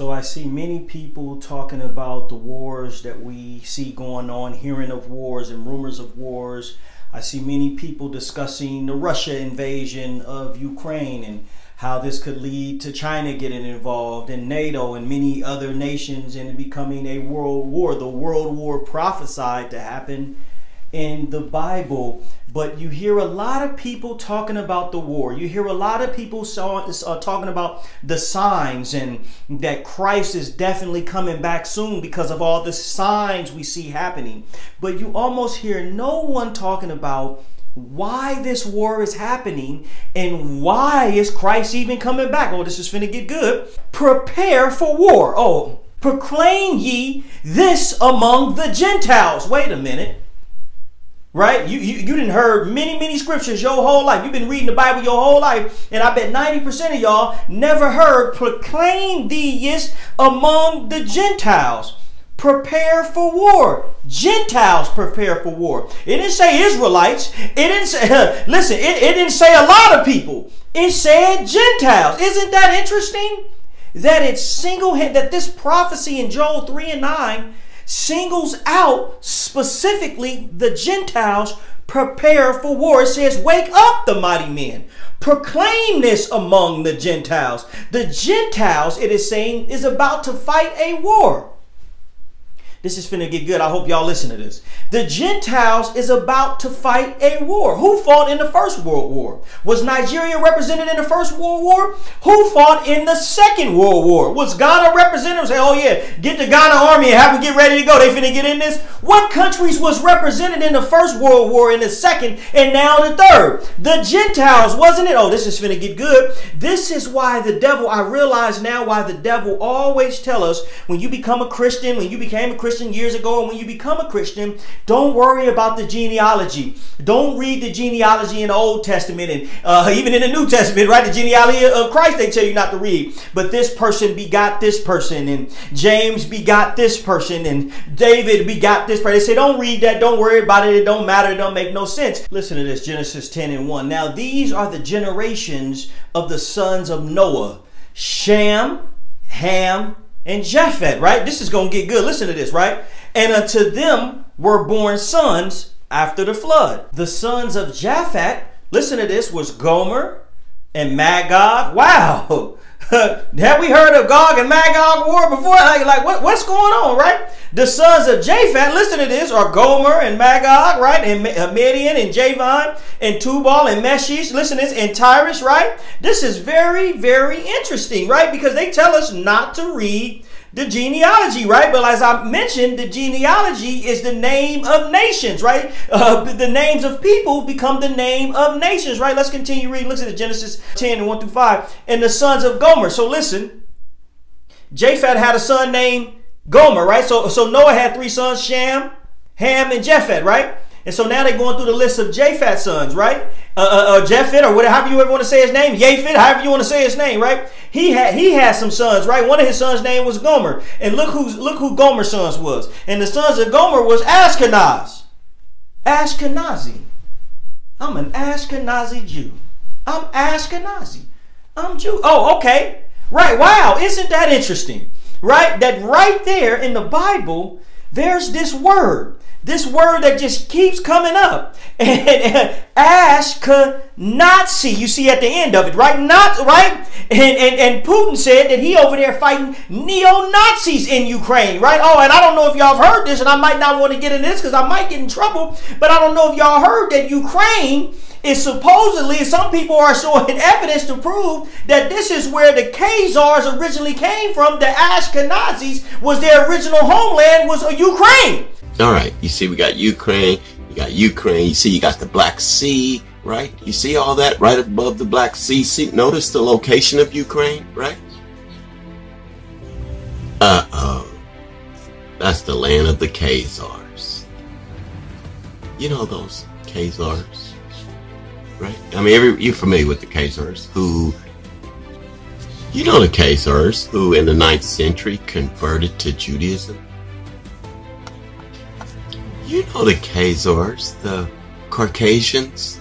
So I see many people talking about the wars that we see going on, hearing of wars and rumors of wars. I see many people discussing the Russia invasion of Ukraine and how this could lead to China getting involved and NATO and many other nations and becoming a world war, the world war prophesied to happen in the Bible, but you hear a lot of people talking about the war. You hear a lot of people saw, uh, talking about the signs and that Christ is definitely coming back soon because of all the signs we see happening. But you almost hear no one talking about why this war is happening and why is Christ even coming back. Oh, this is finna get good. Prepare for war. Oh, proclaim ye this among the Gentiles. Wait a minute right? You, you you didn't heard many many scriptures your whole life. You've been reading the Bible your whole life, and I bet ninety percent of y'all never heard proclaim these among the Gentiles. Prepare for war. Gentiles prepare for war. It didn't say Israelites. It didn't say. listen. It, it didn't say a lot of people. It said Gentiles. Isn't that interesting? That it's single that this prophecy in Joel three and nine singles out specifically the Gentiles prepare for war. It says, Wake up the mighty men. Proclaim this among the Gentiles. The Gentiles, it is saying, is about to fight a war. This is finna get good. I hope y'all listen to this. The Gentiles is about to fight a war. Who fought in the First World War? Was Nigeria represented in the First World War? Who fought in the Second World War? Was Ghana represented? Say, oh yeah, get the Ghana army and have them get ready to go. They finna get in this. What countries was represented in the First World War, in the Second, and now the Third? The Gentiles, wasn't it? Oh, this is finna get good. This is why the devil, I realize now why the devil always tell us when you become a Christian, when you became a Christian, Christian years ago, and when you become a Christian, don't worry about the genealogy. Don't read the genealogy in the Old Testament and uh, even in the New Testament, right? The genealogy of Christ, they tell you not to read. But this person begot this person, and James begot this person, and David begot this person. They say, don't read that. Don't worry about it. It don't matter. It don't make no sense. Listen to this Genesis 10 and 1. Now, these are the generations of the sons of Noah Shem, Ham, and Japheth, right? This is going to get good. Listen to this, right? And unto them were born sons after the flood. The sons of Japheth, listen to this, was Gomer and Magog. Wow. Have we heard of Gog and Magog war before? Like, like what, what's going on, right? The sons of Japheth, listen to this, are Gomer and Magog, right? And uh, Midian and Javan and Tubal and Meshish. Listen to this, and Tiras, right? This is very, very interesting, right? Because they tell us not to read the genealogy, right? But as I mentioned, the genealogy is the name of nations, right? Uh, the names of people become the name of nations, right? Let's continue reading. Listen to Genesis 10 and 1 through 5. And the sons of Gomer. So listen, Japheth had a son named Gomer, right? So, so Noah had three sons, Shem, Ham, and Japheth, right? And so now they're going through the list of Japheth's sons, right? Uh, uh, uh, Japheth, or whatever, however you ever want to say his name, Japheth, however you want to say his name, right? He had he had some sons, right? One of his sons' name was Gomer, and look who's look who Gomer's sons was, and the sons of Gomer was Ashkenaz, Ashkenazi. I'm an Ashkenazi Jew. I'm Ashkenazi. I'm Jew. Oh, okay, right. Wow, isn't that interesting? Right, that right there in the Bible, there's this word this word that just keeps coming up. And, Ashkenazi, you see at the end of it, right? Not right? And, and and Putin said that he over there fighting neo-Nazis in Ukraine, right? Oh, and I don't know if y'all have heard this, and I might not want to get into this because I might get in trouble, but I don't know if y'all heard that Ukraine is supposedly some people are showing evidence to prove that this is where the Khazars originally came from. The Ashkenazis was their original homeland was Ukraine. All right, you see, we got Ukraine, you got Ukraine, you see, you got the Black Sea, right? You see all that right above the Black Sea? See, notice the location of Ukraine, right? Uh oh. That's the land of the Khazars. You know those Khazars, right? I mean, every, you're familiar with the Khazars who, you know the Khazars who in the 9th century converted to Judaism you know the Khazars, the Caucasians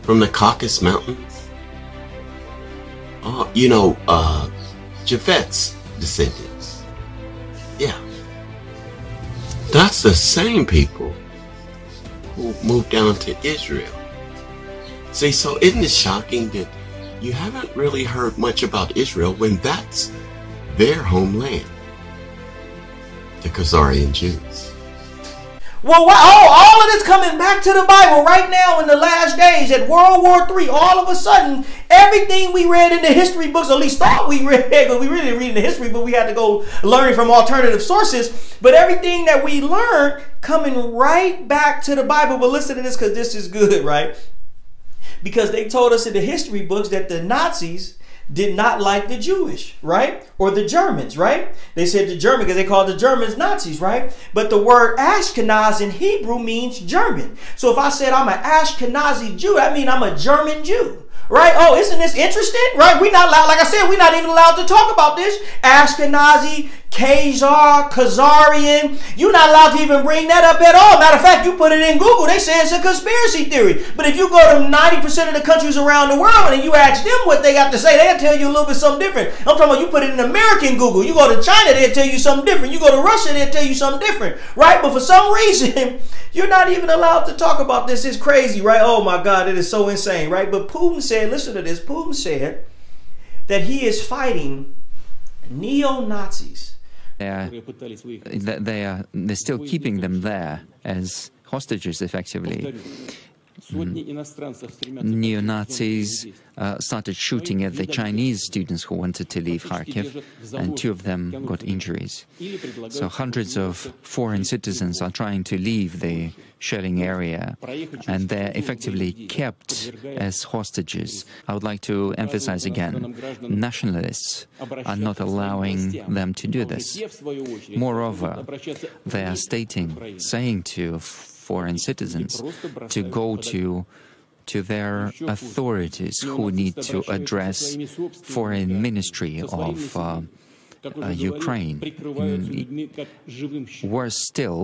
from the Caucasus Mountains. Oh, you know, uh, Japheth's descendant. Yeah. That's the same people who moved down to Israel. See, so isn't it shocking that you haven't really heard much about Israel when that's their homeland? The Khazarian Jews. Well, oh, all of this coming back to the Bible right now in the last days at World War III. All of a sudden, everything we read in the history books, at least thought we read, but we really didn't read in the history, but we had to go learning from alternative sources. But everything that we learned coming right back to the Bible. But listen to this because this is good, right? Because they told us in the history books that the Nazis did not like the Jewish, right? Or the Germans, right? They said the German because they called the Germans Nazis, right? But the word Ashkenaz in Hebrew means German. So if I said I'm an Ashkenazi Jew, that means I'm a German Jew. Right? Oh, isn't this interesting? Right? We're not allowed, like I said, we're not even allowed to talk about this. Ashkenazi, Khazar, Khazarian. You're not allowed to even bring that up at all. Matter of fact, you put it in Google, they say it's a conspiracy theory. But if you go to 90% of the countries around the world and you ask them what they got to say, they'll tell you a little bit something different. I'm talking about you put it in American Google. You go to China, they'll tell you something different. You go to Russia, they'll tell you something different. Right? But for some reason, you're not even allowed to talk about this. It's crazy, right? Oh my God, it is so insane, right? But Putin said, listen to this, Putin said that he is fighting neo Nazis they are, they are they're still keeping them there as hostages effectively. Neo-Nazis uh, started shooting at the Chinese students who wanted to leave Kharkiv, and two of them got injuries. So hundreds of foreign citizens are trying to leave the shelling area, and they're effectively kept as hostages. I would like to emphasize again, nationalists are not allowing them to do this. Moreover, they are stating, saying to foreign citizens to go to to their authorities who need to address foreign ministry of uh, uh, Ukraine. Mm, worse still,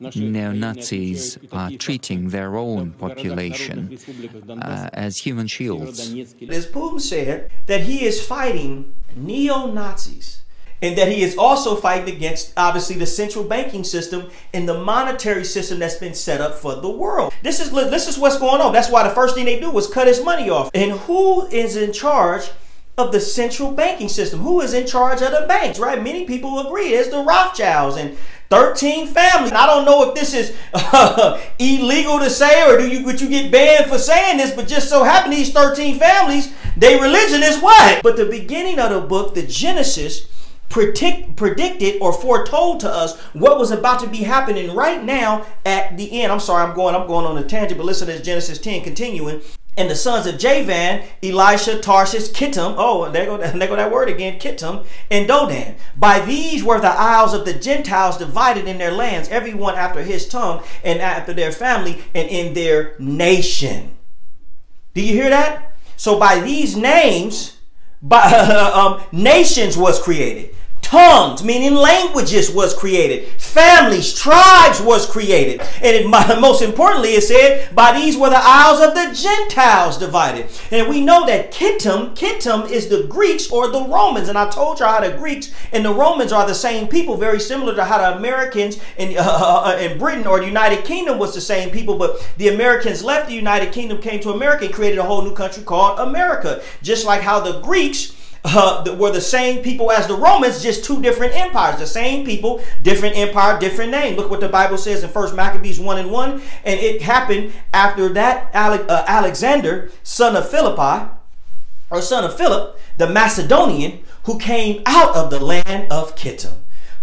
neo-Nazis are treating their own population uh, as human shields. As Putin said, that he is fighting neo-Nazis and that he is also fighting against obviously the central banking system and the monetary system that's been set up for the world. This is this is what's going on. That's why the first thing they do was cut his money off. And who is in charge of the central banking system? Who is in charge of the banks, right? Many people agree it's the Rothschilds and 13 families. And I don't know if this is uh, illegal to say or do you would you get banned for saying this, but just so happen these 13 families, their religion is what? But the beginning of the book, the Genesis, predict, predicted or foretold to us what was about to be happening right now at the end. I'm sorry, I'm going, I'm going on a tangent, but listen to Genesis 10 continuing. And the sons of Javan, Elisha, Tarshish, Kittim. Oh, there go, there go that word again, Kittim, and Dodan. By these were the isles of the Gentiles divided in their lands, everyone after his tongue and after their family and in their nation. Do you hear that? So by these names, by, um, nations was created tongues, meaning languages, was created. Families, tribes was created. And it, most importantly, it said, by these were the isles of the Gentiles divided. And we know that Kittim, Kittim is the Greeks or the Romans. And I told you how the Greeks and the Romans are the same people, very similar to how the Americans in, uh, in Britain or the United Kingdom was the same people. But the Americans left the United Kingdom, came to America, and created a whole new country called America. Just like how the Greeks uh, were the same people as the Romans, just two different empires. The same people, different empire, different name. Look what the Bible says in First Maccabees 1 and 1. And it happened after that Ale- uh, Alexander, son of Philippi, or son of Philip, the Macedonian, who came out of the land of Kittim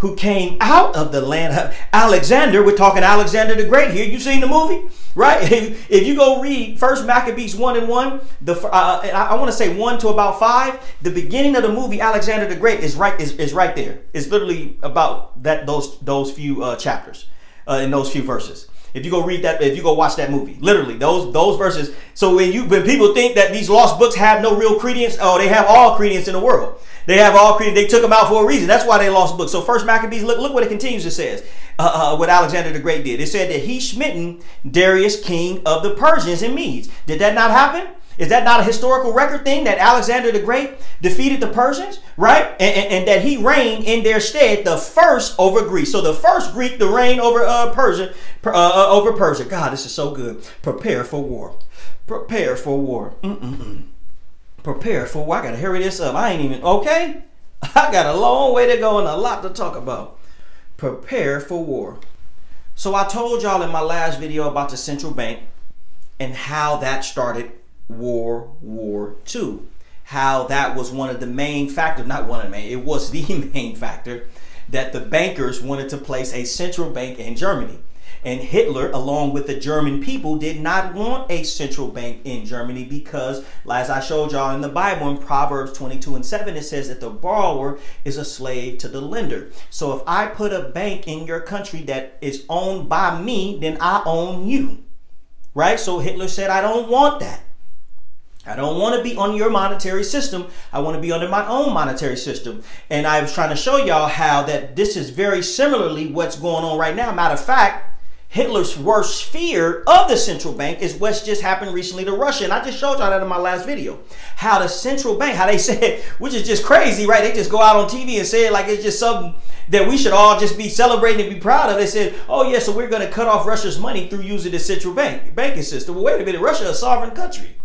who came out of the land of Alexander. We're talking Alexander the Great here. You've seen the movie, right? if you go read First Maccabees one and one, the uh, I, I want to say one to about five. The beginning of the movie Alexander the Great is right is, is right there. It's literally about that those those few uh, chapters uh, in those few verses. If you go read that, if you go watch that movie, literally those those verses. So when you when people think that these lost books have no real credence, oh, they have all credence in the world. They have all created. They took them out for a reason. That's why they lost books. So First Maccabees, look, look what it continues. It says uh, uh, what Alexander the Great did. It said that he smitten Darius, king of the Persians and Medes. Did that not happen? Is that not a historical record thing that Alexander the Great defeated the Persians, right? And, and, and that he reigned in their stead, the first over Greece. So the first Greek to reign over uh, Persia, uh, uh, over Persia. God, this is so good. Prepare for war. Prepare for war. Mm-mm-mm. Prepare for war. I gotta hurry this up. I ain't even okay. I got a long way to go and a lot to talk about. Prepare for war. So I told y'all in my last video about the central bank and how that started World War II. How that was one of the main factors, not one of the main, it was the main factor that the bankers wanted to place a central bank in Germany. And Hitler, along with the German people, did not want a central bank in Germany because, as I showed y'all in the Bible in Proverbs 22 and 7, it says that the borrower is a slave to the lender. So if I put a bank in your country that is owned by me, then I own you. Right? So Hitler said, I don't want that. I don't want to be on your monetary system. I want to be under my own monetary system. And I was trying to show y'all how that this is very similarly what's going on right now. Matter of fact, Hitler's worst fear of the central bank is what's just happened recently to Russia. And I just showed y'all that in my last video. How the central bank, how they said, which is just crazy, right? They just go out on TV and say it like it's just something that we should all just be celebrating and be proud of. They said, oh yeah, so we're going to cut off Russia's money through using the central bank banking system. Well, wait a minute, Russia is a sovereign country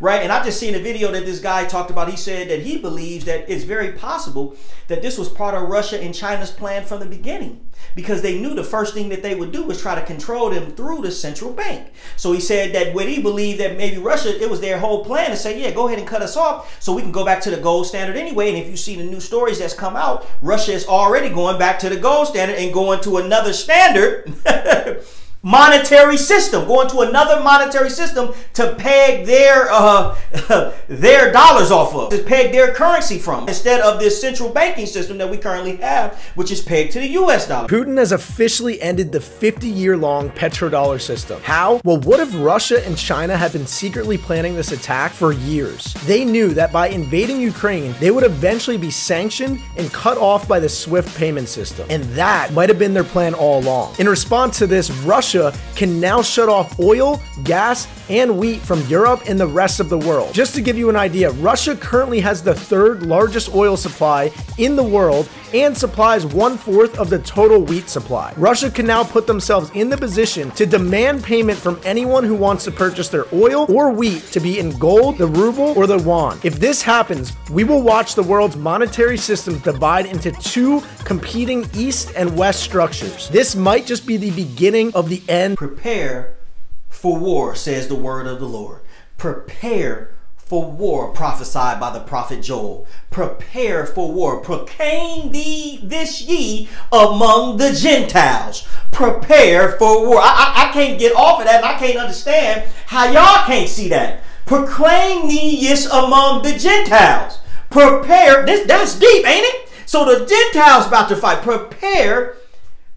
right? And I just seen a video that this guy talked about. He said that he believes that it's very possible that this was part of Russia and China's plan from the beginning because they knew the first thing that they would do was try to control them through the central bank. So he said that what he believed that maybe Russia, it was their whole plan to say, yeah, go ahead and cut us off so we can go back to the gold standard anyway. And if you see the new stories that's come out, Russia is already going back to the gold standard and going to another standard. monetary system, going to another monetary system to peg their uh, their dollars off of, to peg their currency from, instead of this central banking system that we currently have, which is pegged to the U.S. dollar. Putin has officially ended the 50-year-long petrodollar system. How? Well, what if Russia and China had been secretly planning this attack for years? They knew that by invading Ukraine, they would eventually be sanctioned and cut off by the SWIFT payment system, and that might have been their plan all along. In response to this, Russia Russia can now shut off oil, gas, and wheat from Europe and the rest of the world. Just to give you an idea, Russia currently has the third largest oil supply in the world and supplies one fourth of the total wheat supply. Russia can now put themselves in the position to demand payment from anyone who wants to purchase their oil or wheat to be in gold, the ruble, or the yuan. If this happens, we will watch the world's monetary systems divide into two competing east and west structures. This might just be the beginning of the end. Prepare for war, says the word of the Lord. Prepare for war prophesied by the prophet Joel. Prepare for war. Proclaim thee this ye among the Gentiles. Prepare for war. I, I, I can't get off of that and I can't understand how y'all can't see that. Proclaim thee yes among the Gentiles. Prepare. This that's deep, ain't it? So the Gentiles about to fight. Prepare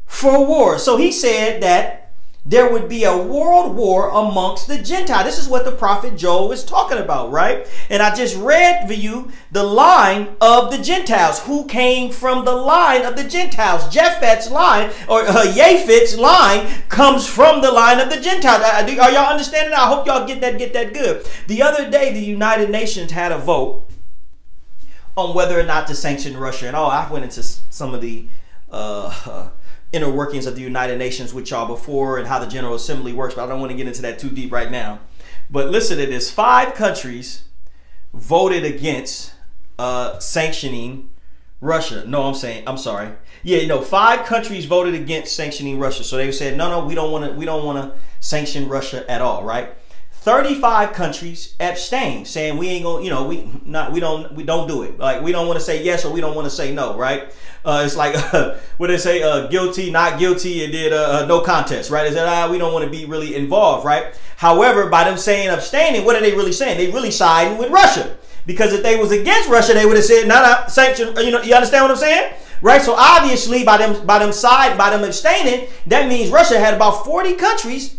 for war. So he said that there would be a world war amongst the Gentiles. This is what the prophet Joel is talking about, right? And I just read for you the line of the Gentiles. Who came from the line of the Gentiles? Japheth's line, or uh, Japheth's line, comes from the line of the Gentiles. Are y'all understanding? I hope y'all get that, get that good. The other day, the United Nations had a vote on whether or not to sanction Russia. And oh, I went into some of the uh, inner workings of the United Nations with y'all before and how the General Assembly works, but I don't want to get into that too deep right now. But listen to this five countries voted against uh, sanctioning Russia. No, I'm saying, I'm sorry. Yeah, you know, five countries voted against sanctioning Russia. So they said, no, no, we don't want to, we don't want to sanction Russia at all, right? 35 countries abstained, saying we ain't gonna, you know, we not, we don't, we don't do it. Like we don't want to say yes or we don't want to say no, right? Uh, it's like uh, what they say, uh, guilty, not guilty, and did uh, uh, no contest, right? Is that ah, we don't want to be really involved, right? However, by them saying abstaining, what are they really saying? They really siding with Russia because if they was against Russia, they would have said, "No, no, sanction." You know, you understand what I'm saying? Right. So obviously, by them, by them side, by them abstaining, that means Russia had about 40 countries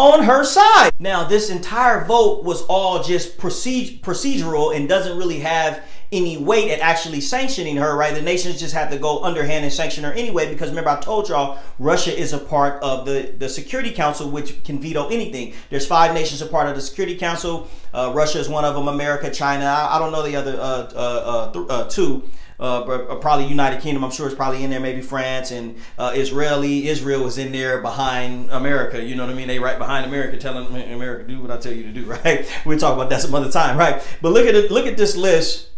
on her side. Now, this entire vote was all just procedural and doesn't really have any weight at actually sanctioning her, right? The nations just had to go underhand and sanction her anyway, because remember, I told y'all Russia is a part of the, the Security Council, which can veto anything. There's five nations a part of the Security Council. Uh, Russia is one of them, America, China. I, I don't know the other uh, uh, uh, uh two uh, uh, probably United Kingdom. I'm sure it's probably in there. Maybe France and uh, Israeli. Israel was in there behind America. You know what I mean? They right behind America, telling America do what I tell you to do. Right? We'll talk about that some other time. Right? But look at it. Look at this list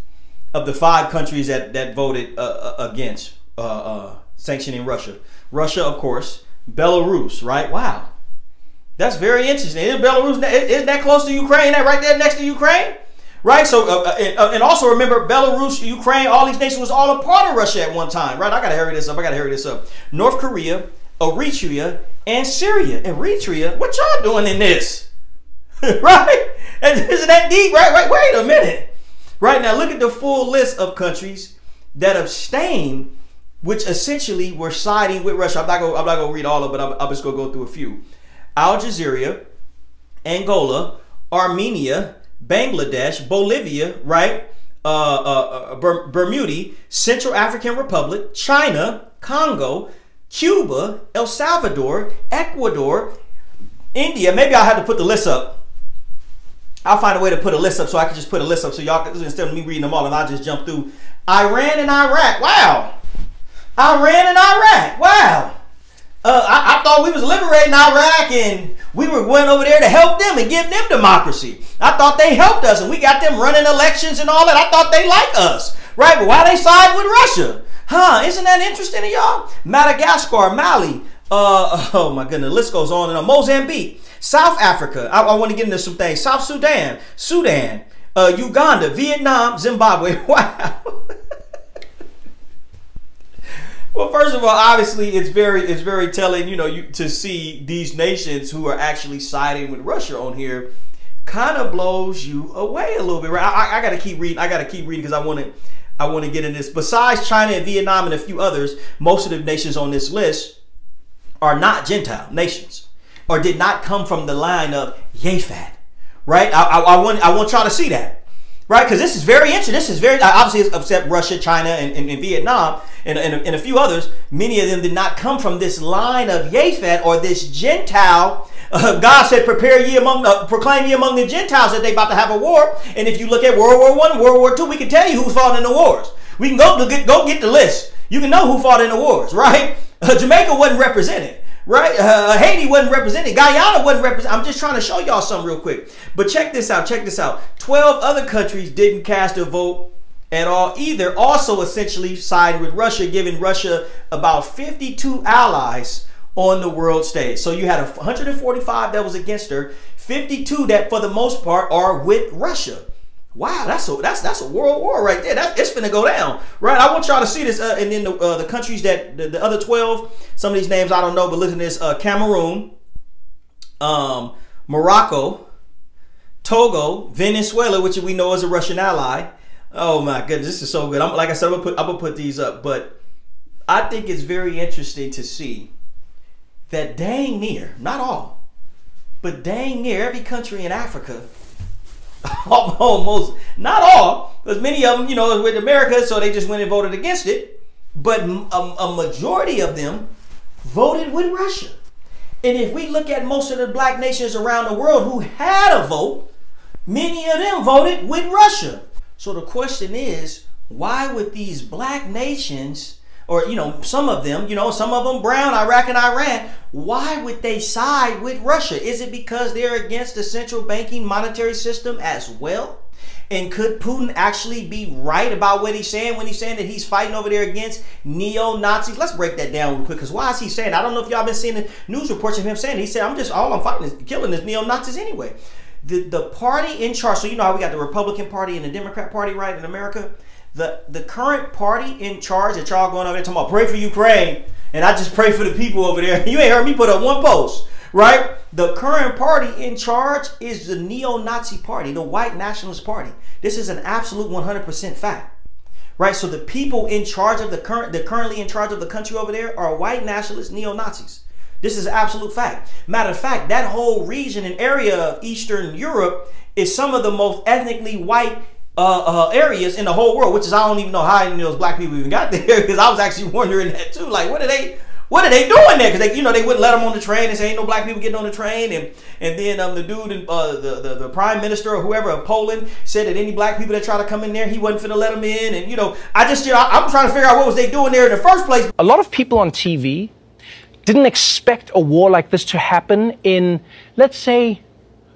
of the five countries that that voted uh, uh against uh, sanctioning Russia. Russia, of course. Belarus. Right? Wow. That's very interesting. Isn't Belarus isn't that close to Ukraine? That right there next to Ukraine? Right? So, uh, uh, and, uh, and, also remember, Belarus, Ukraine, all these nations was all a part of Russia at one time, right? I gotta hurry this up. I gotta hurry this up. North Korea, Eritrea, and Syria. Eritrea, what y'all doing in this? right? Isn't that deep? Right? Right? Wait a minute. Right now, look at the full list of countries that abstain, which essentially were siding with Russia. I'm not gonna, I'm not gonna read all of it. I'm, I'm just gonna go through a few. Algeria, Angola, Armenia, Bangladesh, Bolivia, right? Uh, uh, uh, Burundi, Central African Republic, China, Congo, Cuba, El Salvador, Ecuador, India. Maybe I'll have to put the list up. I'll find a way to put a list up so I can just put a list up so y'all can, instead of me reading them all and I'll just jump through. Iran and Iraq. Wow. Iran and Iraq. Wow. Uh, I, I, thought we was liberating Iraq and we were going over there to help them and give them democracy. I thought they helped us and we got them running elections and all that. I thought they like us, right? But why they side with Russia? Huh? Isn't that interesting to y'all? Madagascar, Mali, uh, oh my goodness, the list goes on and on. Mozambique, South Africa. I, I want to get into some things. South Sudan, Sudan, uh, Uganda, Vietnam, Zimbabwe. Wow. Well, first of all, obviously, it's very it's very telling, you know, you to see these nations who are actually siding with Russia on here, kind of blows you away a little bit. Right? I, I got to keep reading. I got to keep reading because I want to I want to get in this. Besides China and Vietnam and a few others, most of the nations on this list are not Gentile nations or did not come from the line of Yafat. Right? I, I, I want I want y'all to see that right? Because this is very interesting. This is very obviously it's upset Russia, China, and, and, and Vietnam, and, and, a few others. Many of them did not come from this line of Yafet or this Gentile. Uh, God said, "Prepare ye among, uh, proclaim ye among the Gentiles that they about to have a war." And if you look at World War One, World War Two, we can tell you who fought in the wars. We can go get, go get the list. You can know who fought in the wars, right? Uh, Jamaica wasn't represented right? Uh, Haiti wasn't represented. Guyana wasn't represented. I'm just trying to show y'all something real quick. But check this out. Check this out. 12 other countries didn't cast a vote at all either. Also, essentially sided with Russia, giving Russia about 52 allies on the world stage. So you had 145 that was against her, 52 that for the most part are with Russia. Wow, that's a that's that's a world war right there. That's it's gonna go down, right? I want y'all to see this, uh, and then the uh, the countries that the, the, other twelve, some of these names I don't know, but listen to this: uh, Cameroon, um, Morocco, Togo, Venezuela, which we know is a Russian ally. Oh my goodness, this is so good. I'm like I said, I'm gonna put I'm gonna put these up, but I think it's very interesting to see that dang near, not all, but dang near every country in Africa almost not all, because many of them, you know, with America, so they just went and voted against it. But a, a majority of them voted with Russia. And if we look at most of the black nations around the world who had a vote, many of them voted with Russia. So the question is, why would these black nations or you know some of them you know some of them brown iraq and iran why would they side with russia is it because they're against the central banking monetary system as well and could Putin actually be right about what he's saying when he's saying that he's fighting over there against neo Nazis? Let's break that down real quick. Because why is he saying? I don't know if y'all been seeing the news reports of him saying. He said, "I'm just all I'm fighting is killing is neo Nazis anyway." The the party in charge. So you know how we got the Republican Party and the Democrat Party, right, in America the the current party in charge that y'all going over there talking about pray for Ukraine and I just pray for the people over there. You ain't heard me put up one post, right? The current party in charge is the neo-Nazi party, the white nationalist party. This is an absolute 100% fact. Right? So the people in charge of the current the currently in charge of the country over there are white nationalist neo-Nazis. This is absolute fact. Matter of fact, that whole region and area of Eastern Europe is some of the most ethnically white uh, uh, areas in the whole world, which is I don't even know how any of those black people even got there because I was actually wondering that too. Like, what are they? What are they doing there? Because they, you know, they wouldn't let them on the train and say ain't no black people getting on the train. And and then um, the dude, in, uh, the, the the prime minister or whoever of Poland said that any black people that try to come in there, he wasn't finna let them in. And you know, I just, you know, I'm trying to figure out what was they doing there in the first place. A lot of people on TV didn't expect a war like this to happen in, let's say,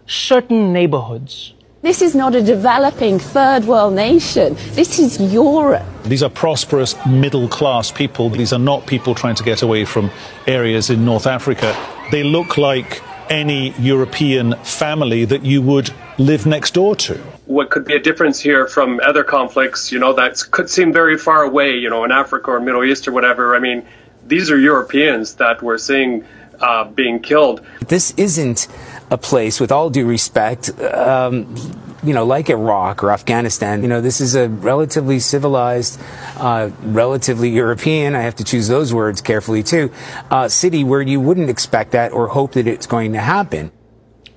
certain neighborhoods. This is not a developing third world nation. This is Europe. These are prosperous middle class people. These are not people trying to get away from areas in North Africa. They look like any European family that you would live next door to. What could be a difference here from other conflicts, you know, that could seem very far away, you know, in Africa or Middle East or whatever. I mean, these are Europeans that we're seeing uh, being killed. This isn't a place, with all due respect, um, you know, like Iraq or Afghanistan. You know, this is a relatively civilized, uh, relatively European, I have to choose those words carefully too, uh, city where you wouldn't expect that or hope that it's going to happen.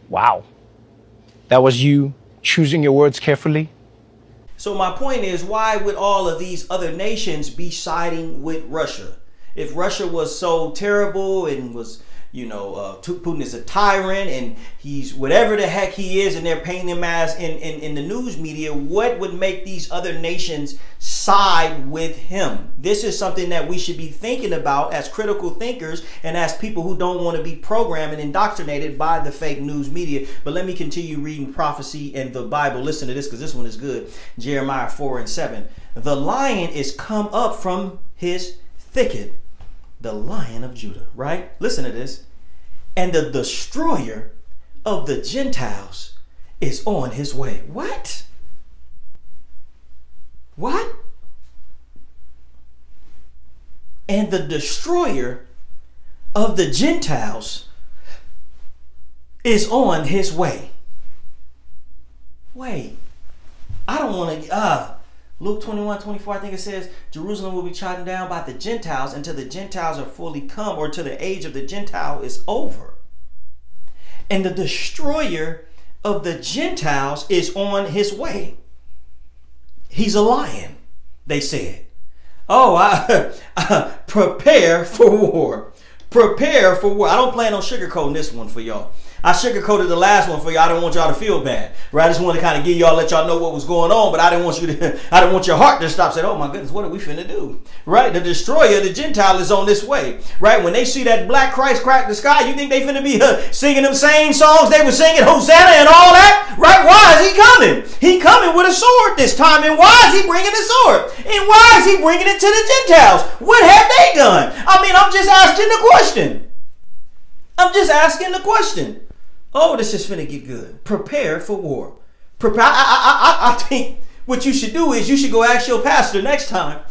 Wow. That was you choosing your words carefully? So my point is, why would all of these other nations be siding with Russia? If Russia was so terrible and was you know, uh, Putin is a tyrant and he's whatever the heck he is, and they're painting him as in, in, in the news media. What would make these other nations side with him? This is something that we should be thinking about as critical thinkers and as people who don't want to be programmed and indoctrinated by the fake news media. But let me continue reading prophecy and the Bible. Listen to this because this one is good. Jeremiah 4 and 7. The lion is come up from his thicket the lion of Judah, right? Listen to this. And the destroyer of the Gentiles is on his way. What? What? And the destroyer of the Gentiles is on his way. Wait, I don't want to. Uh, Luke 21, 24, I think it says, Jerusalem will be trodden down by the Gentiles until the Gentiles are fully come or till the age of the Gentile is over. And the destroyer of the Gentiles is on his way. He's a lion, they said. Oh, I, I uh, prepare for war. Prepare for war. I don't plan on sugarcoating this one for y'all. I sugarcoated the last one for you. I didn't want y'all to feel bad, right? I just wanted to kind of give y'all, let y'all know what was going on, but I didn't want you to, I didn't want your heart to stop saying, oh my goodness, what are we finna do? Right? The destroyer, the Gentile is on this way, right? When they see that black Christ crack the sky, you think they finna be uh, singing them same songs they were singing, Hosanna and all that, right? Why is he coming? He coming with a sword this time, and why is he bringing the sword? And why is he bringing it to the Gentiles? What have they done? I mean, I'm just asking the question. I'm just asking the question. Oh, this is finna get good. Prepare for war. Prepare. I, I, I, I think what you should do is you should go ask your pastor next time.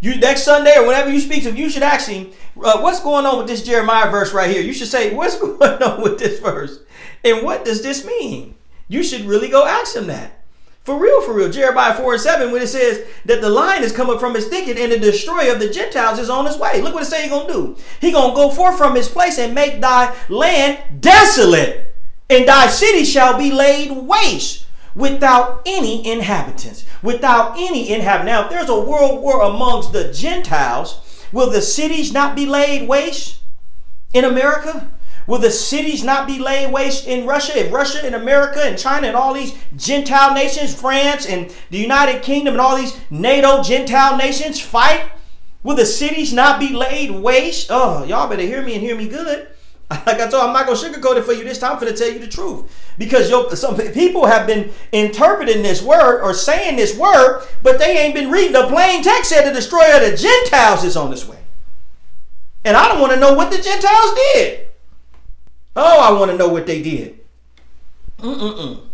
You next Sunday or whenever you speak to him, you should ask him, uh, what's going on with this Jeremiah verse right here? You should say, what's going on with this verse? And what does this mean? You should really go ask him that. For real, for real. Jeremiah 4 and 7, when it says that the lion is coming from his thicket and the destroyer of the Gentiles is on his way. Look what it say he gonna do. He gonna go forth from his place and make thy land desolate and thy city shall be laid waste without any inhabitants. Without any inhabitant. Now, if there's a world war amongst the Gentiles, will the cities not be laid waste in America? Will the cities not be laid waste in Russia? If Russia and America and China and all these Gentile nations, France and the United Kingdom and all these NATO Gentile nations fight, will the cities not be laid waste? Oh, y'all better hear me and hear me good. Like I told, I'm not gonna sugarcoat it for you this time. I'm gonna tell you the truth because yo, some people have been interpreting this word or saying this word, but they ain't been reading the plain text. Said the destroyer of the Gentiles is on this way, and I don't want to know what the Gentiles did. Oh, I want to know what they did. Mm-mm-mm.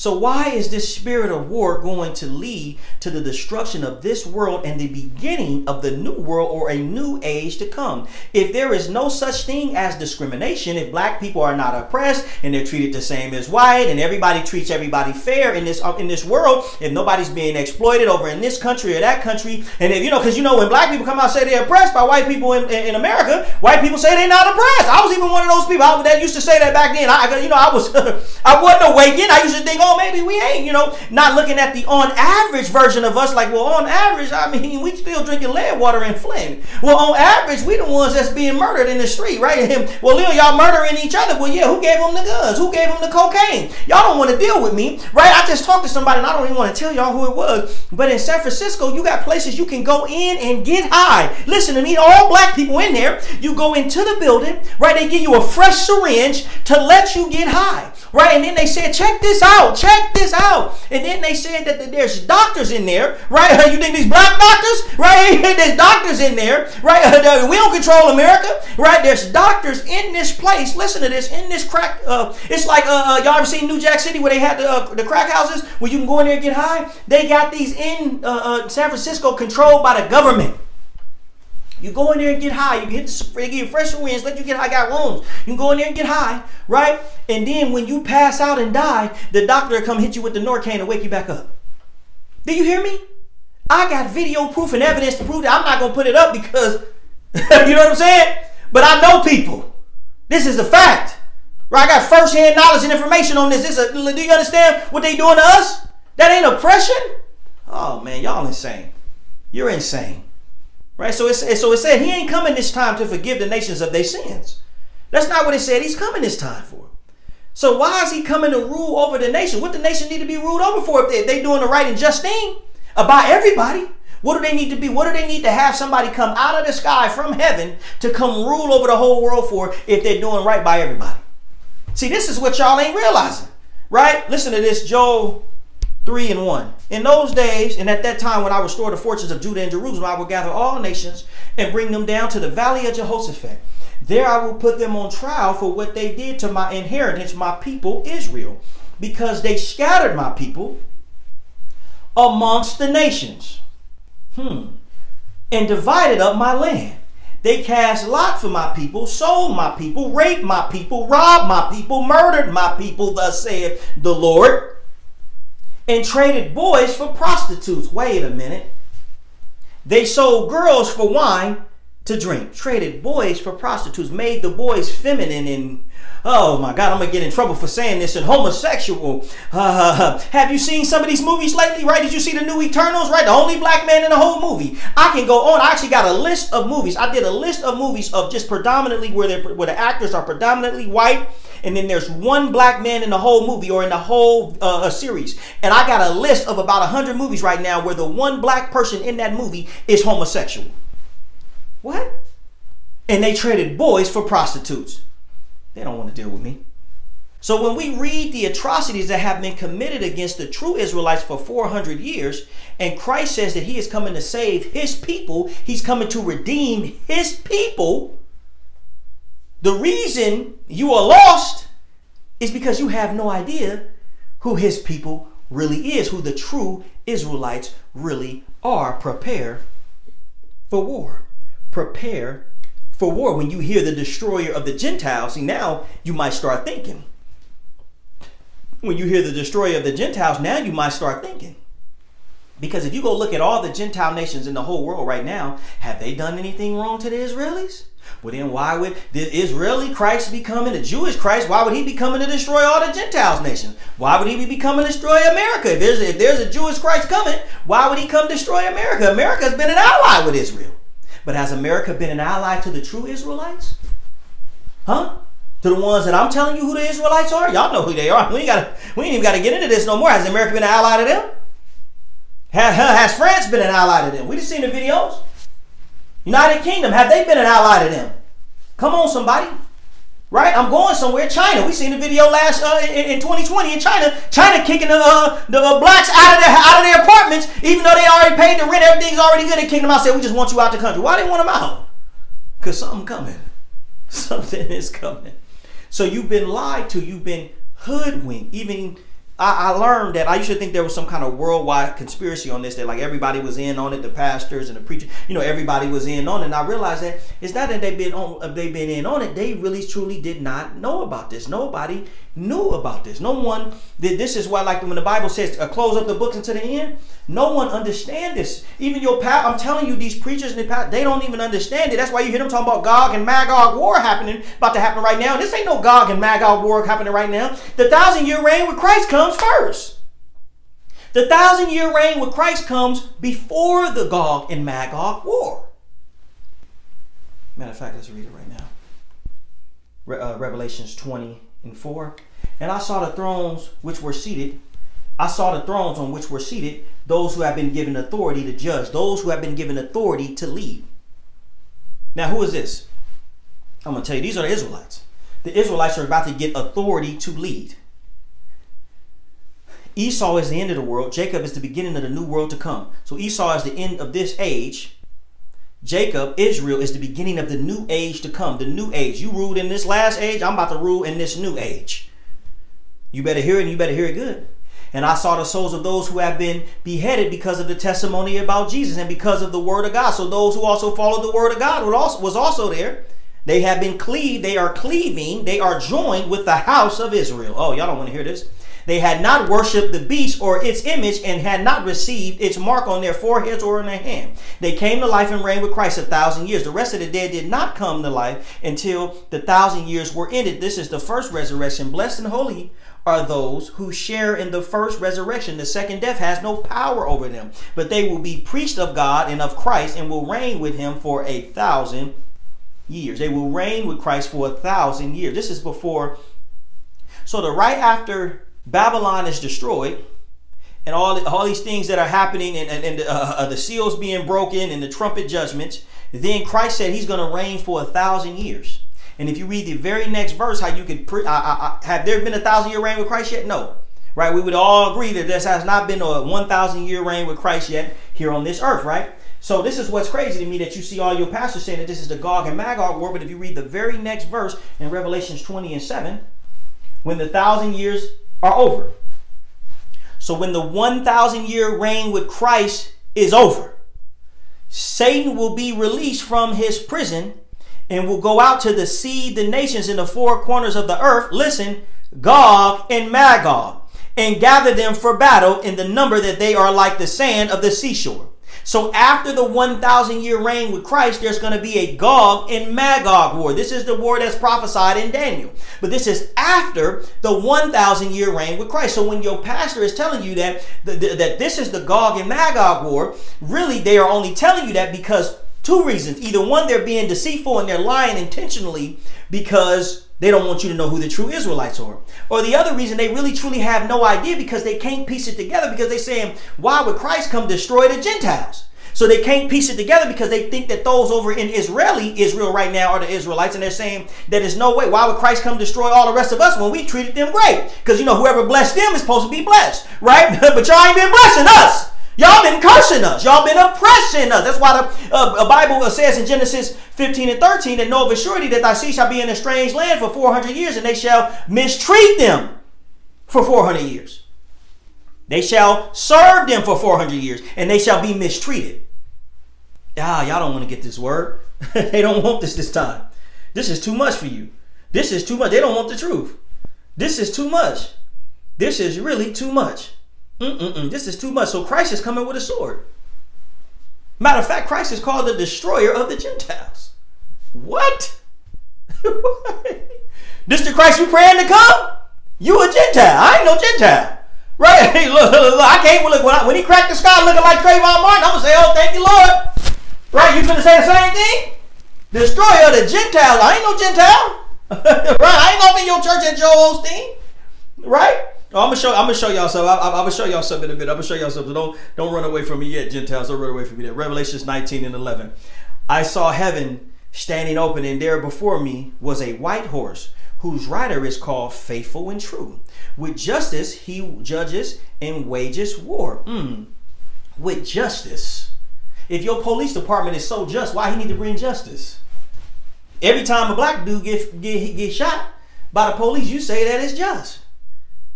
So, why is this spirit of war going to lead to the destruction of this world and the beginning of the new world or a new age to come? If there is no such thing as discrimination, if black people are not oppressed and they're treated the same as white, and everybody treats everybody fair in this uh, in this world, if nobody's being exploited over in this country or that country, and if you know, because you know, when black people come out and say they're oppressed by white people in, in, America, white people say they're not oppressed. I was even one of those people I, that used to say that back then. I, you know, I was I wasn't awakened. I used to think, oh, know, maybe we ain't, you know, not looking at the on average version of us, like, well, on average, I mean, we still drinking lead water in Flint. Well, on average, we the ones that's being murdered in the street, right? well, Leo, y'all murdering each other. Well, yeah, who gave them the guns? Who gave them the cocaine? Y'all don't want to deal with me, right? I just talked to somebody and I don't even want to tell y'all who it was. But in San Francisco, you got places you can go in and get high. Listen to me, all black people in there. You go into the building, right? They give you a fresh syringe to let you get high, right? And then they said, check this out, check this out. And then they said that there's doctors in there, right? You think these black doctors, right? There's doctors in there, right? We don't control America, right? There's doctors in this place. Listen to this, in this crack. Uh, it's like uh, uh y'all ever seen New Jack City where they had the, uh, the crack houses where you can go in there and get high? They got these in uh, uh, San Francisco controlled by the government. You go in there and get high. You the they give you fresh winds, let you get high. Got wounds. You go in there and get high, right? And then when you pass out and die, the doctor come hit you with the Narcan and wake you back up. Do you hear me? I got video proof and evidence to prove that. I'm not gonna put it up because you know what I'm saying. But I know people. This is a fact. Right? I got first-hand knowledge and information on this. This a, do you understand what they doing to us? That ain't oppression. Oh man, y'all insane. You're insane. Right? So it's so it said he ain't coming this time to forgive the nations of their sins. That's not what it said he's coming this time for. So why is he coming to rule over the nation? What the nation need to be ruled over for if they, they doing the right and just thing about everybody? What do they need to be? What do they need to have somebody come out of the sky from heaven to come rule over the whole world for if they're doing right by everybody? See, this is what y'all ain't realizing, right? Listen to this, Joel 3 and 1. In those days, and at that time when I restore the fortunes of Judah and Jerusalem, I will gather all nations and bring them down to the valley of Jehoshaphat. There I will put them on trial for what they did to my inheritance, my people Israel, because they scattered my people amongst the nations. Hmm. And divided up my land. They cast lot for my people, sold my people, raped my people, robbed my people, murdered my people, thus saith the Lord and traded boys for prostitutes. Wait a minute. They sold girls for wine to drink, traded boys for prostitutes, made the boys feminine and oh my God, I'm gonna get in trouble for saying this and homosexual. Uh, have you seen some of these movies lately? Right? Did you see the new Eternals? Right? The only black man in the whole movie. I can go on. I actually got a list of movies. I did a list of movies of just predominantly where they where the actors are predominantly white and then there's one black man in the whole movie or in the whole uh, series. And I got a list of about 100 movies right now where the one black person in that movie is homosexual. What? And they traded boys for prostitutes. They don't want to deal with me. So when we read the atrocities that have been committed against the true Israelites for 400 years, and Christ says that he is coming to save his people, he's coming to redeem his people, the reason you are lost is because you have no idea who his people really is, who the true Israelites really are. Prepare for war. Prepare for war. When you hear the destroyer of the Gentiles, see now you might start thinking. When you hear the destroyer of the Gentiles, now you might start thinking. Because if you go look at all the Gentile nations in the whole world right now, have they done anything wrong to the Israelis? Well, then why would the Israeli Christ be coming, the Jewish Christ, why would he be coming to destroy all the Gentiles nations? Why would he be coming to destroy America? If there's, if there's a Jewish Christ coming, why would he come destroy America? America has been an ally with Israel. But has America been an ally to the true Israelites? Huh? To the ones that I'm telling you who the Israelites are? Y'all know who they are. We ain't, gotta, we ain't even got to get into this no more. Has America been an ally to them? Has France been an ally to them? We just seen the videos. United Kingdom, have they been an ally to them? Come on, somebody. Right? I'm going somewhere. China. We seen the video last uh, in, in, 2020 in China. China kicking the uh, the uh, blacks out of their out of their apartments, even though they already paid the rent. Everything's already good. They kicked them out. Said we just want you out the country. Why they want them out? Cause something coming. Something is coming. So you've been lied to. You've been hoodwinked. Even I, I, learned that I used to think there was some kind of worldwide conspiracy on this, that like everybody was in on it, the pastors and the preachers, you know, everybody was in on it. And I realized that it's not that they've been on, they've been in on it. They really truly did not know about this. Nobody knew about this. No one. This is why, like when the Bible says, uh, close up the books until the end. No one understand this. Even your past, I'm telling you, these preachers in the they don't even understand it. That's why you hear them talking about Gog and Magog war happening, about to happen right now. This ain't no Gog and Magog war happening right now. The thousand year reign with Christ comes first. The thousand year reign with Christ comes before the Gog and Magog war. Matter of fact, let's read it right now. Re- uh, Revelations 20 and 4. And I saw the thrones which were seated. I saw the thrones on which were seated those who have been given authority to judge, those who have been given authority to lead. Now, who is this? I'm going to tell you, these are the Israelites. The Israelites are about to get authority to lead. Esau is the end of the world. Jacob is the beginning of the new world to come. So Esau is the end of this age. Jacob, Israel, is the beginning of the new age to come. The new age. You ruled in this last age. I'm about to rule in this new age. You better hear it and you better hear it good. And I saw the souls of those who have been beheaded because of the testimony about Jesus and because of the word of God. So those who also followed the word of God was also there. They have been cleaved. They are cleaving. They are joined with the house of Israel. Oh, y'all don't want to hear this. They had not worshipped the beast or its image and had not received its mark on their foreheads or in their hand. They came to life and reigned with Christ a thousand years. The rest of the dead did not come to life until the thousand years were ended. This is the first resurrection. Blessed and holy are those who share in the first resurrection. The second death has no power over them, but they will be priests of God and of Christ and will reign with him for a thousand years. They will reign with Christ for a thousand years. This is before. So the right after Babylon is destroyed, and all, all these things that are happening, and, and, and uh, uh, the seals being broken, and the trumpet judgments, then Christ said he's going to reign for a thousand years. And if you read the very next verse, how you could pre- I, I, I, have there been a thousand year reign with Christ yet? No, right? We would all agree that there has not been a one thousand year reign with Christ yet here on this earth, right? So this is what's crazy to me that you see all your pastors saying that this is the Gog and Magog war, but if you read the very next verse in Revelations 20 and 7, when the thousand years are over. So when the 1,000 year reign with Christ is over, Satan will be released from his prison and will go out to deceive the nations in the four corners of the earth. Listen, Gog and Magog, and gather them for battle in the number that they are like the sand of the seashore. So after the 1,000 year reign with Christ, there's going to be a Gog and Magog war. This is the war that's prophesied in Daniel. But this is after the 1,000 year reign with Christ. So when your pastor is telling you that, that this is the Gog and Magog war, really they are only telling you that because two reasons. Either one, they're being deceitful and they're lying intentionally because they don't want you to know who the true Israelites are. Or the other reason, they really truly have no idea because they can't piece it together because they're saying, why would Christ come destroy the Gentiles? So they can't piece it together because they think that those over in Israeli Israel right now are the Israelites, and they're saying that there's no way. Why would Christ come destroy all the rest of us when we treated them great? Because you know whoever blessed them is supposed to be blessed, right? but y'all ain't been blessing us. Y'all been cursing us. Y'all been oppressing us. That's why the uh, Bible says in Genesis 15 and 13 that know of a surety that thy seed shall be in a strange land for 400 years, and they shall mistreat them for 400 years. They shall serve them for 400 years, and they shall be mistreated. Ah, y'all don't want to get this word. they don't want this this time. This is too much for you. This is too much. They don't want the truth. This is too much. This is really too much. Mm-mm-mm, this is too much. So Christ is coming with a sword. Matter of fact, Christ is called the destroyer of the Gentiles. What? this the Christ you praying to come? You a Gentile. I ain't no Gentile. Right? Hey, look, look, look, I can't look when, I, when he cracked the sky looking like Trayvon Martin, I'm gonna say, oh, thank you, Lord. Right? You gonna say the same thing? Destroyer of the Gentiles. I ain't no Gentile. right? I ain't gonna be your church at Joel Osteen. Right? I'm gonna show. I'm gonna show y'all something. I, am gonna show y'all something in a bit. I'm gonna show y'all something. Don't don't run away from me yet, Gentiles. Don't run away from me. yet. Revelations 19 and 11. I saw heaven standing open, and there before me was a white horse, whose rider is called Faithful and True. With justice he judges and wages war. Mm. With justice. If your police department is so just, why he need to bring justice? Every time a black dude get get, get shot by the police, you say that it's just.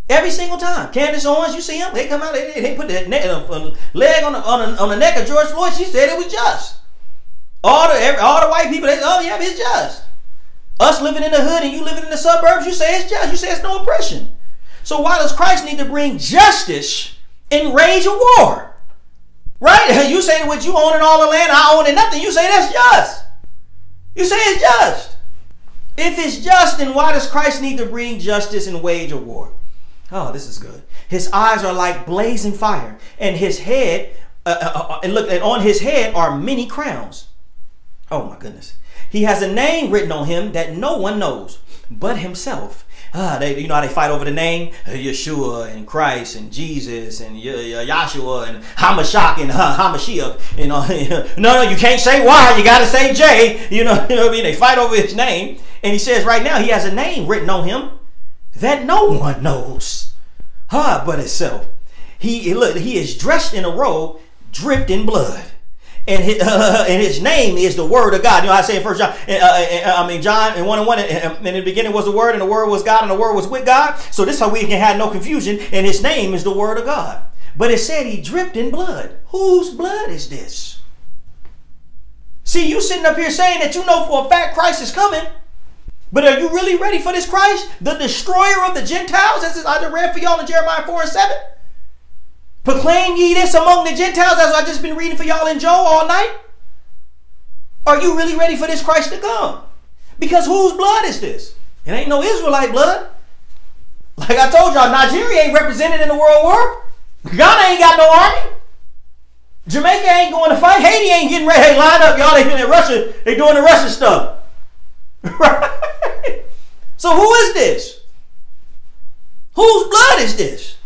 Every single time. Candace Owens, you see him? they come out, they, they put that neck, uh, leg on the, on, the, on the neck of George Floyd. She said it was just. All the every, all the white people, they oh yeah, it's just. Us living in the hood and you living in the suburbs, you say it's just. You say it's no oppression. So why does Christ need to bring justice and rage a war? Right? You say what you own in all the land, I own in nothing. You say that's just. You say it's just. If it's just, then why does Christ need to bring justice and wage a war? Oh, this is good. His eyes are like blazing fire, and his head, uh, uh, uh, and look, and on his head are many crowns. Oh my goodness. He has a name written on him that no one knows but himself. Ah, they, you know how they fight over the name? Uh, Yeshua and Christ and Jesus and Yahshua and Hamashach and uh, Hamashiach. You know, no, no, you can't say Y. You got to say J. You know, you know what I mean? They fight over his name. And he says right now he has a name written on him that no one knows, huh, but itself. He look, he is dressed in a robe dripped in blood. And his, uh, and his name is the Word of God. You know, I say in First John, uh, uh, I mean John, and one and one. In the beginning was the Word, and the Word was God, and the Word was with God. So this is how we can have no confusion. And His name is the Word of God. But it said he dripped in blood. Whose blood is this? See, you sitting up here saying that you know for a fact Christ is coming. But are you really ready for this Christ, the destroyer of the Gentiles, as I read for y'all in Jeremiah 4 and 7? Proclaim ye this among the Gentiles, as I've just been reading for y'all in Joel all night? Are you really ready for this Christ to come? Because whose blood is this? It ain't no Israelite blood. Like I told y'all, Nigeria ain't represented in the world war. Ghana ain't got no army. Jamaica ain't going to fight. Haiti ain't getting ready. Hey, line up, y'all. They in Russia. They doing the Russian stuff. So who is this? Whose blood is this?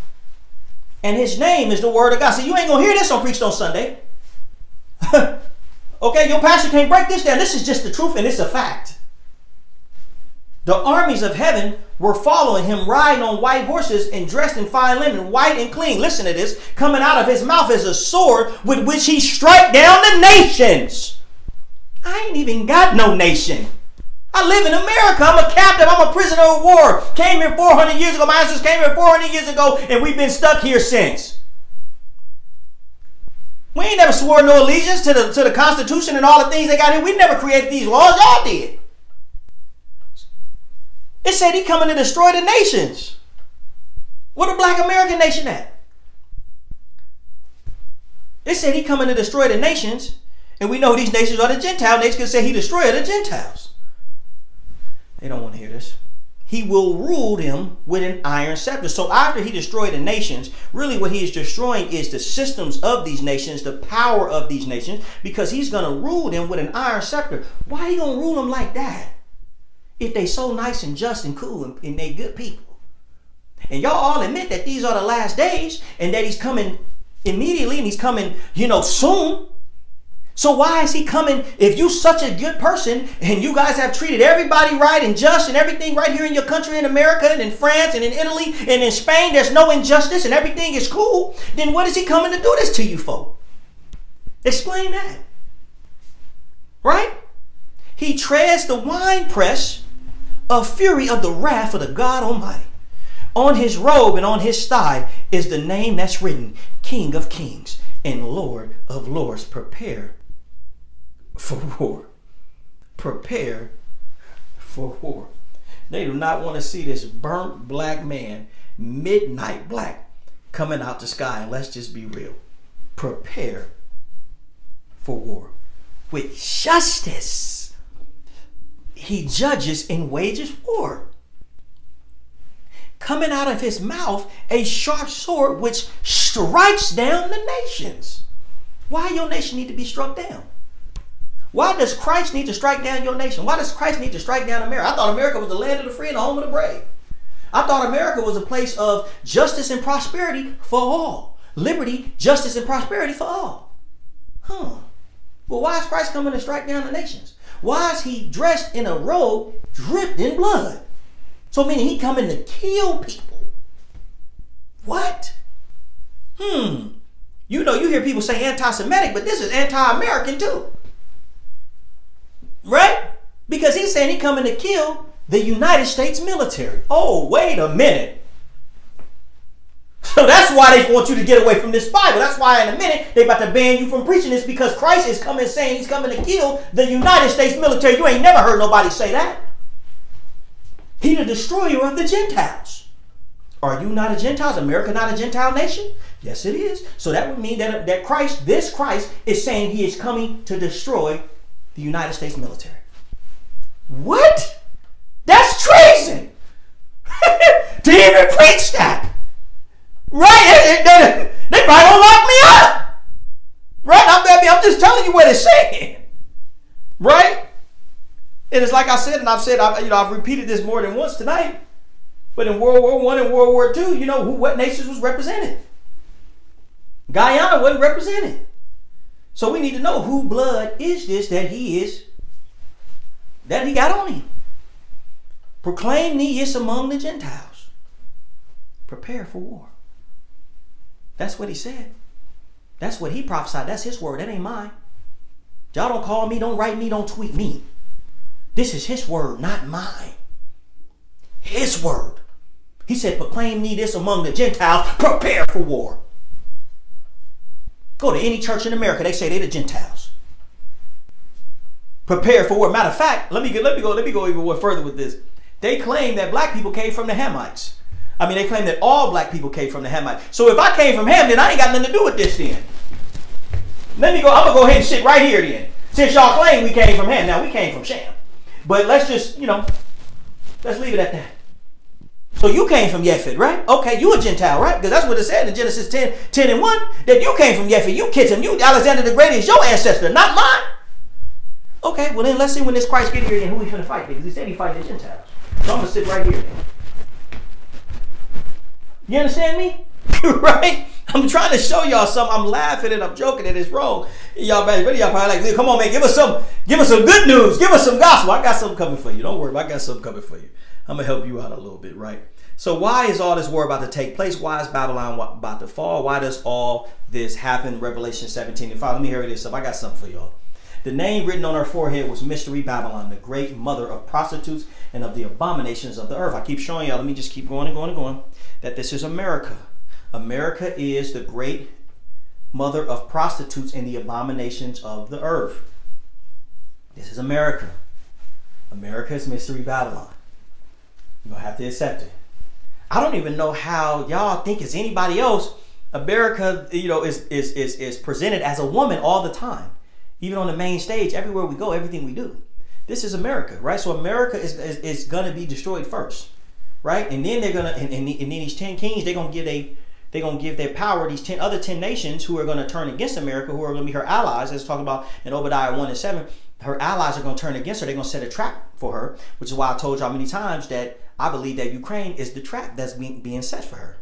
And his name is the word of God. So you ain't gonna hear this on Preached on Sunday. okay, your pastor can't break this down. This is just the truth and it's a fact. The armies of heaven were following him, riding on white horses and dressed in fine linen, white and clean. Listen to this. Coming out of his mouth is a sword with which he strike down the nations. I ain't even got no nation. I live in America. I'm a captive. I'm a prisoner of war. Came here 400 years ago. My ancestors came here 400 years ago, and we've been stuck here since. We ain't never swore no allegiance to the, to the Constitution and all the things they got here. We never created these laws. Y'all did. It said he coming to destroy the nations. Where the black American nation at? It said he coming to destroy the nations. And we know these nations are the Gentile nations because say he destroyed the Gentiles. They don't want to hear this. He will rule them with an iron scepter. So after he destroyed the nations, really what he is destroying is the systems of these nations, the power of these nations, because he's going to rule them with an iron scepter. Why you going to rule them like that? If they so nice and just and cool and, and they good people. And y'all all admit that these are the last days and that he's coming immediately and he's coming, you know, soon. So why is he coming? If you such a good person and you guys have treated everybody right and just and everything right here in your country in America and in France and in Italy and in Spain, there's no injustice and everything is cool, then what is he coming to do this to you for? Explain that. Right? He treads the winepress of fury of the wrath of the God Almighty. On his robe and on his thigh is the name that's written King of Kings and Lord of Lords. Prepare for war. Prepare for war. They do not want to see this burnt black man, midnight black, coming out the sky. And let's just be real. Prepare for war. With justice, he judges and wages war. Coming out of his mouth, a sharp sword which strikes down the nations. Why your nation need to be struck down? Why does Christ need to strike down your nation? Why does Christ need to strike down America? I thought America was the land of the free and the home of the brave. I thought America was a place of justice and prosperity for all. Liberty, justice, and prosperity for all. Huh. Well, why is Christ coming to strike down the nations? Why is he dressed in a robe dripped in blood? So meaning he coming to kill people. What? Hmm. You know, you hear people say anti-Semitic, but this is anti-American too. Right? Because he's saying he's coming to kill the United States military. Oh, wait a minute. So that's why they want you to get away from this Bible. That's why in a minute they about to ban you from preaching this because Christ is coming saying he's coming to kill the United States military. You ain't never heard nobody say that. He the destroyer of the Gentiles. Are you not a Gentile? Is America not a Gentile nation? Yes, it is. So that would mean that, that Christ, this Christ, is saying he is coming to destroy the United States military. What? That's treason! to even preach that! Right? They, they probably gonna lock me up! Right? I'm, I'm just telling you what it's saying. Right? And it's like I said, and I've said, I've, you know, I've repeated this more than once tonight. But in World War One and World War Two, you know who, what nations was represented? Guyana wasn't represented. So we need to know who blood is this that he is, that he got on him. Proclaim is among the Gentiles. Prepare for war. That's what he said. That's what he prophesied. That's his word. That ain't mine. Y'all don't call me, don't write me, don't tweet me. This is his word, not mine. His word. He said, proclaim thee this among the Gentiles, prepare for war. Go to any church in America, they say they're the Gentiles. Prepare for war. Matter of fact, let me get, let me go, let me go even further with this. They claim that black people came from the Hamites. I mean, they claim that all black people came from the Hamites. So if I came from Ham, then I ain't got nothing to do with this then. Let me go, I'm gonna go ahead and sit right here then. Since y'all claim we came from Ham. Now we came from Sham. But let's just, you know, let's leave it at that. So you came from Yefid, right? Okay, you a Gentile, right? Because that's what it said in Genesis 10, 10 and 1, that you came from Yefid. You Kittim, you Alexander the Great is your ancestor, not mine. Okay, well then let's see when this Christ get here and who he's going to fight because he said he fight the Gentiles. So I'm going to sit right here. You understand me? right? I'm trying to show y'all something. I'm laughing and I'm joking and it's wrong. Y'all, man, y'all probably like, come on, man, give us some, give us some good news, give us some gospel. I got something coming for you. Don't worry, I got something coming for you. I'm gonna help you out a little bit, right? So why is all this war about to take place? Why is Babylon about to fall? Why does all this happen? Revelation 17 and 5. Let me hurry this up. I got something for y'all. The name written on her forehead was Mystery Babylon, the great mother of prostitutes and of the abominations of the earth. I keep showing y'all. Let me just keep going and going and going. That this is America. America is the great mother of prostitutes and the abominations of the earth. This is America. America is Mystery Babylon. You're to have to accept it. I don't even know how y'all think it's anybody else. America, you know, is, is, is, is presented as a woman all the time. Even on the main stage, everywhere we go, everything we do. This is America, right? So America is, is, is to be destroyed first, right? And then they're to, and, and, and then these 10 kings, they're to give a they're going to give their power these 10 other 10 nations who are going to turn against America, who are going to be her allies. Let's talk about in Obadiah 1 and 7. Her allies are going to turn against her. They're going to set a trap for her, which is why I told y'all many times that I believe that Ukraine is the trap that's being, being set for her.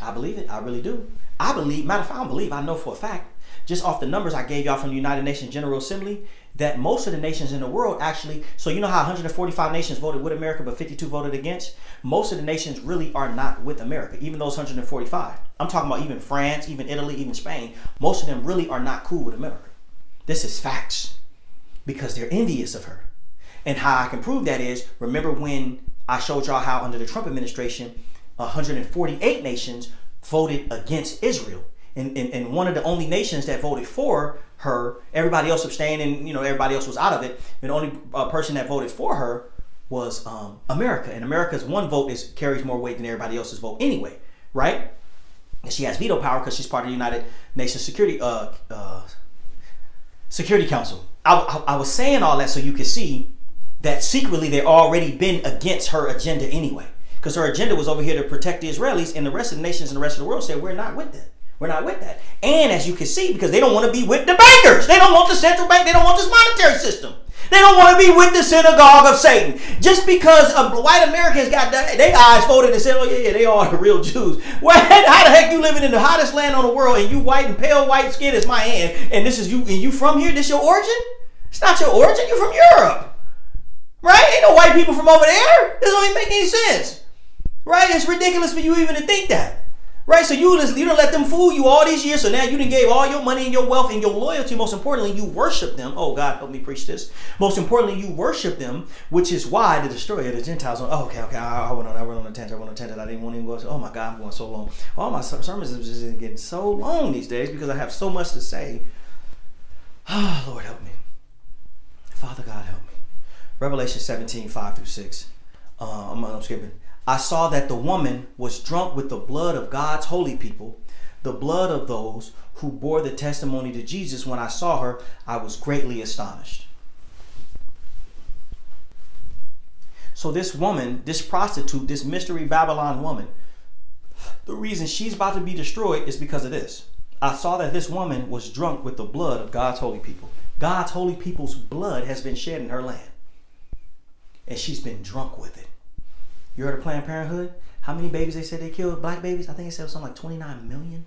I believe it. I really do. I believe, matter of fact, I don't believe, I know for a fact, just off the numbers I gave y'all from the United Nations General Assembly, that most of the nations in the world actually, so you know how 145 nations voted with America, but 52 voted against? Most of the nations really are not with America, even those 145. I'm talking about even France, even Italy, even Spain. Most of them really are not cool with America. This is facts because they're envious of her. And how I can prove that is remember when I showed y'all how under the Trump administration, 148 nations voted against Israel. And, and, and one of the only nations that voted for her, everybody else abstained and you know everybody else was out of it. And the only uh, person that voted for her was um, America. And America's one vote is carries more weight than everybody else's vote anyway, right? And she has veto power because she's part of the United Nations Security uh, uh, Security Council. I, I, I was saying all that so you could see that secretly they already been against her agenda anyway. Because her agenda was over here to protect the Israelis, and the rest of the nations and the rest of the world said, We're not with that. We're not with that. And as you can see, because they don't want to be with the bankers, they don't want the central bank, they don't want this monetary system. They don't want to be with the synagogue of Satan. Just because um, white Americans got their eyes folded and said, oh, yeah, yeah, they are the real Jews. Well, how the heck you living in the hottest land on the world and you white and pale white skin is my hand and this is you and you from here? This your origin? It's not your origin. You're from Europe. Right? Ain't no white people from over there. This don't even make any sense. Right? It's ridiculous for you even to think that. Right? So you just you don't let them fool you all these years. So now you didn't gave all your money and your wealth and your loyalty. Most importantly, you worship them. Oh God, help me preach this. Most importantly, you worship them, which is why the destroyer, the Gentiles. Oh, okay, okay. I, I went on. I went on a tangent. I went on a tangent. I didn't want to even go. Oh my God, I'm going so long. All my sermons are just getting so long these days because I have so much to say. Oh, Lord help me. Father God help me Revelation 17, 5 through 6. Uh, I'm, I'm skipping. I saw that the woman was drunk with the blood of God's holy people, the blood of those who bore the testimony to Jesus. When I saw her, I was greatly astonished. So, this woman, this prostitute, this mystery Babylon woman, the reason she's about to be destroyed is because of this. I saw that this woman was drunk with the blood of God's holy people. God's holy people's blood has been shed in her land. And she's been drunk with it. You heard of Planned Parenthood? How many babies they said they killed? Black babies? I think it said something like 29 million.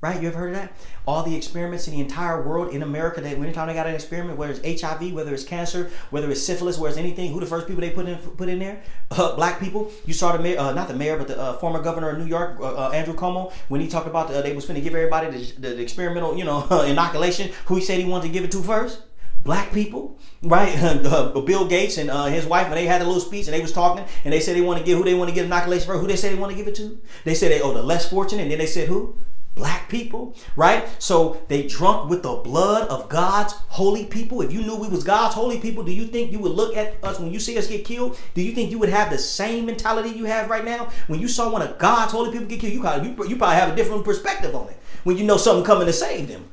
Right? You ever heard of that? All the experiments in the entire world in America, that anytime they got an experiment, whether it's HIV, whether it's cancer, whether it's syphilis, whether it's anything, who the first people they put in put in there? Uh, black people. You saw the mayor, uh, not the mayor, but the uh, former governor of New York, uh, uh, Andrew Cuomo, when he talked about the, they was going to give everybody the, the experimental, you know, inoculation. Who he said he wanted to give it to first? Black people, right? Uh, Bill Gates and uh, his wife, when they had a little speech and they was talking, and they said they want to give who they want to get inoculation for. Who they say they want to give it to? They said they oh the less fortunate, and then they said who? Black people, right? So they drunk with the blood of God's holy people. If you knew we was God's holy people, do you think you would look at us when you see us get killed? Do you think you would have the same mentality you have right now when you saw one of God's holy people get killed? You probably you probably have a different perspective on it when you know something coming to save them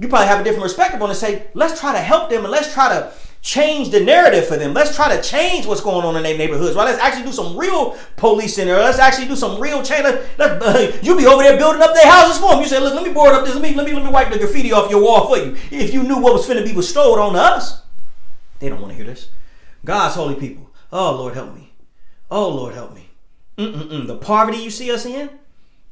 you probably have a different perspective on it. Say, let's try to help them and let's try to change the narrative for them. Let's try to change what's going on in their neighborhoods. Right? Let's actually do some real policing there. Let's actually do some real change. Let, let, uh, you be over there building up their houses for them. You say, look, let me board up this. Let me, let me, let me wipe the graffiti off your wall for you. If you knew what was finna be bestowed on us, they don't want to hear this. God's holy people. Oh Lord, help me. Oh Lord, help me. Mm-mm-mm. The poverty you see us in,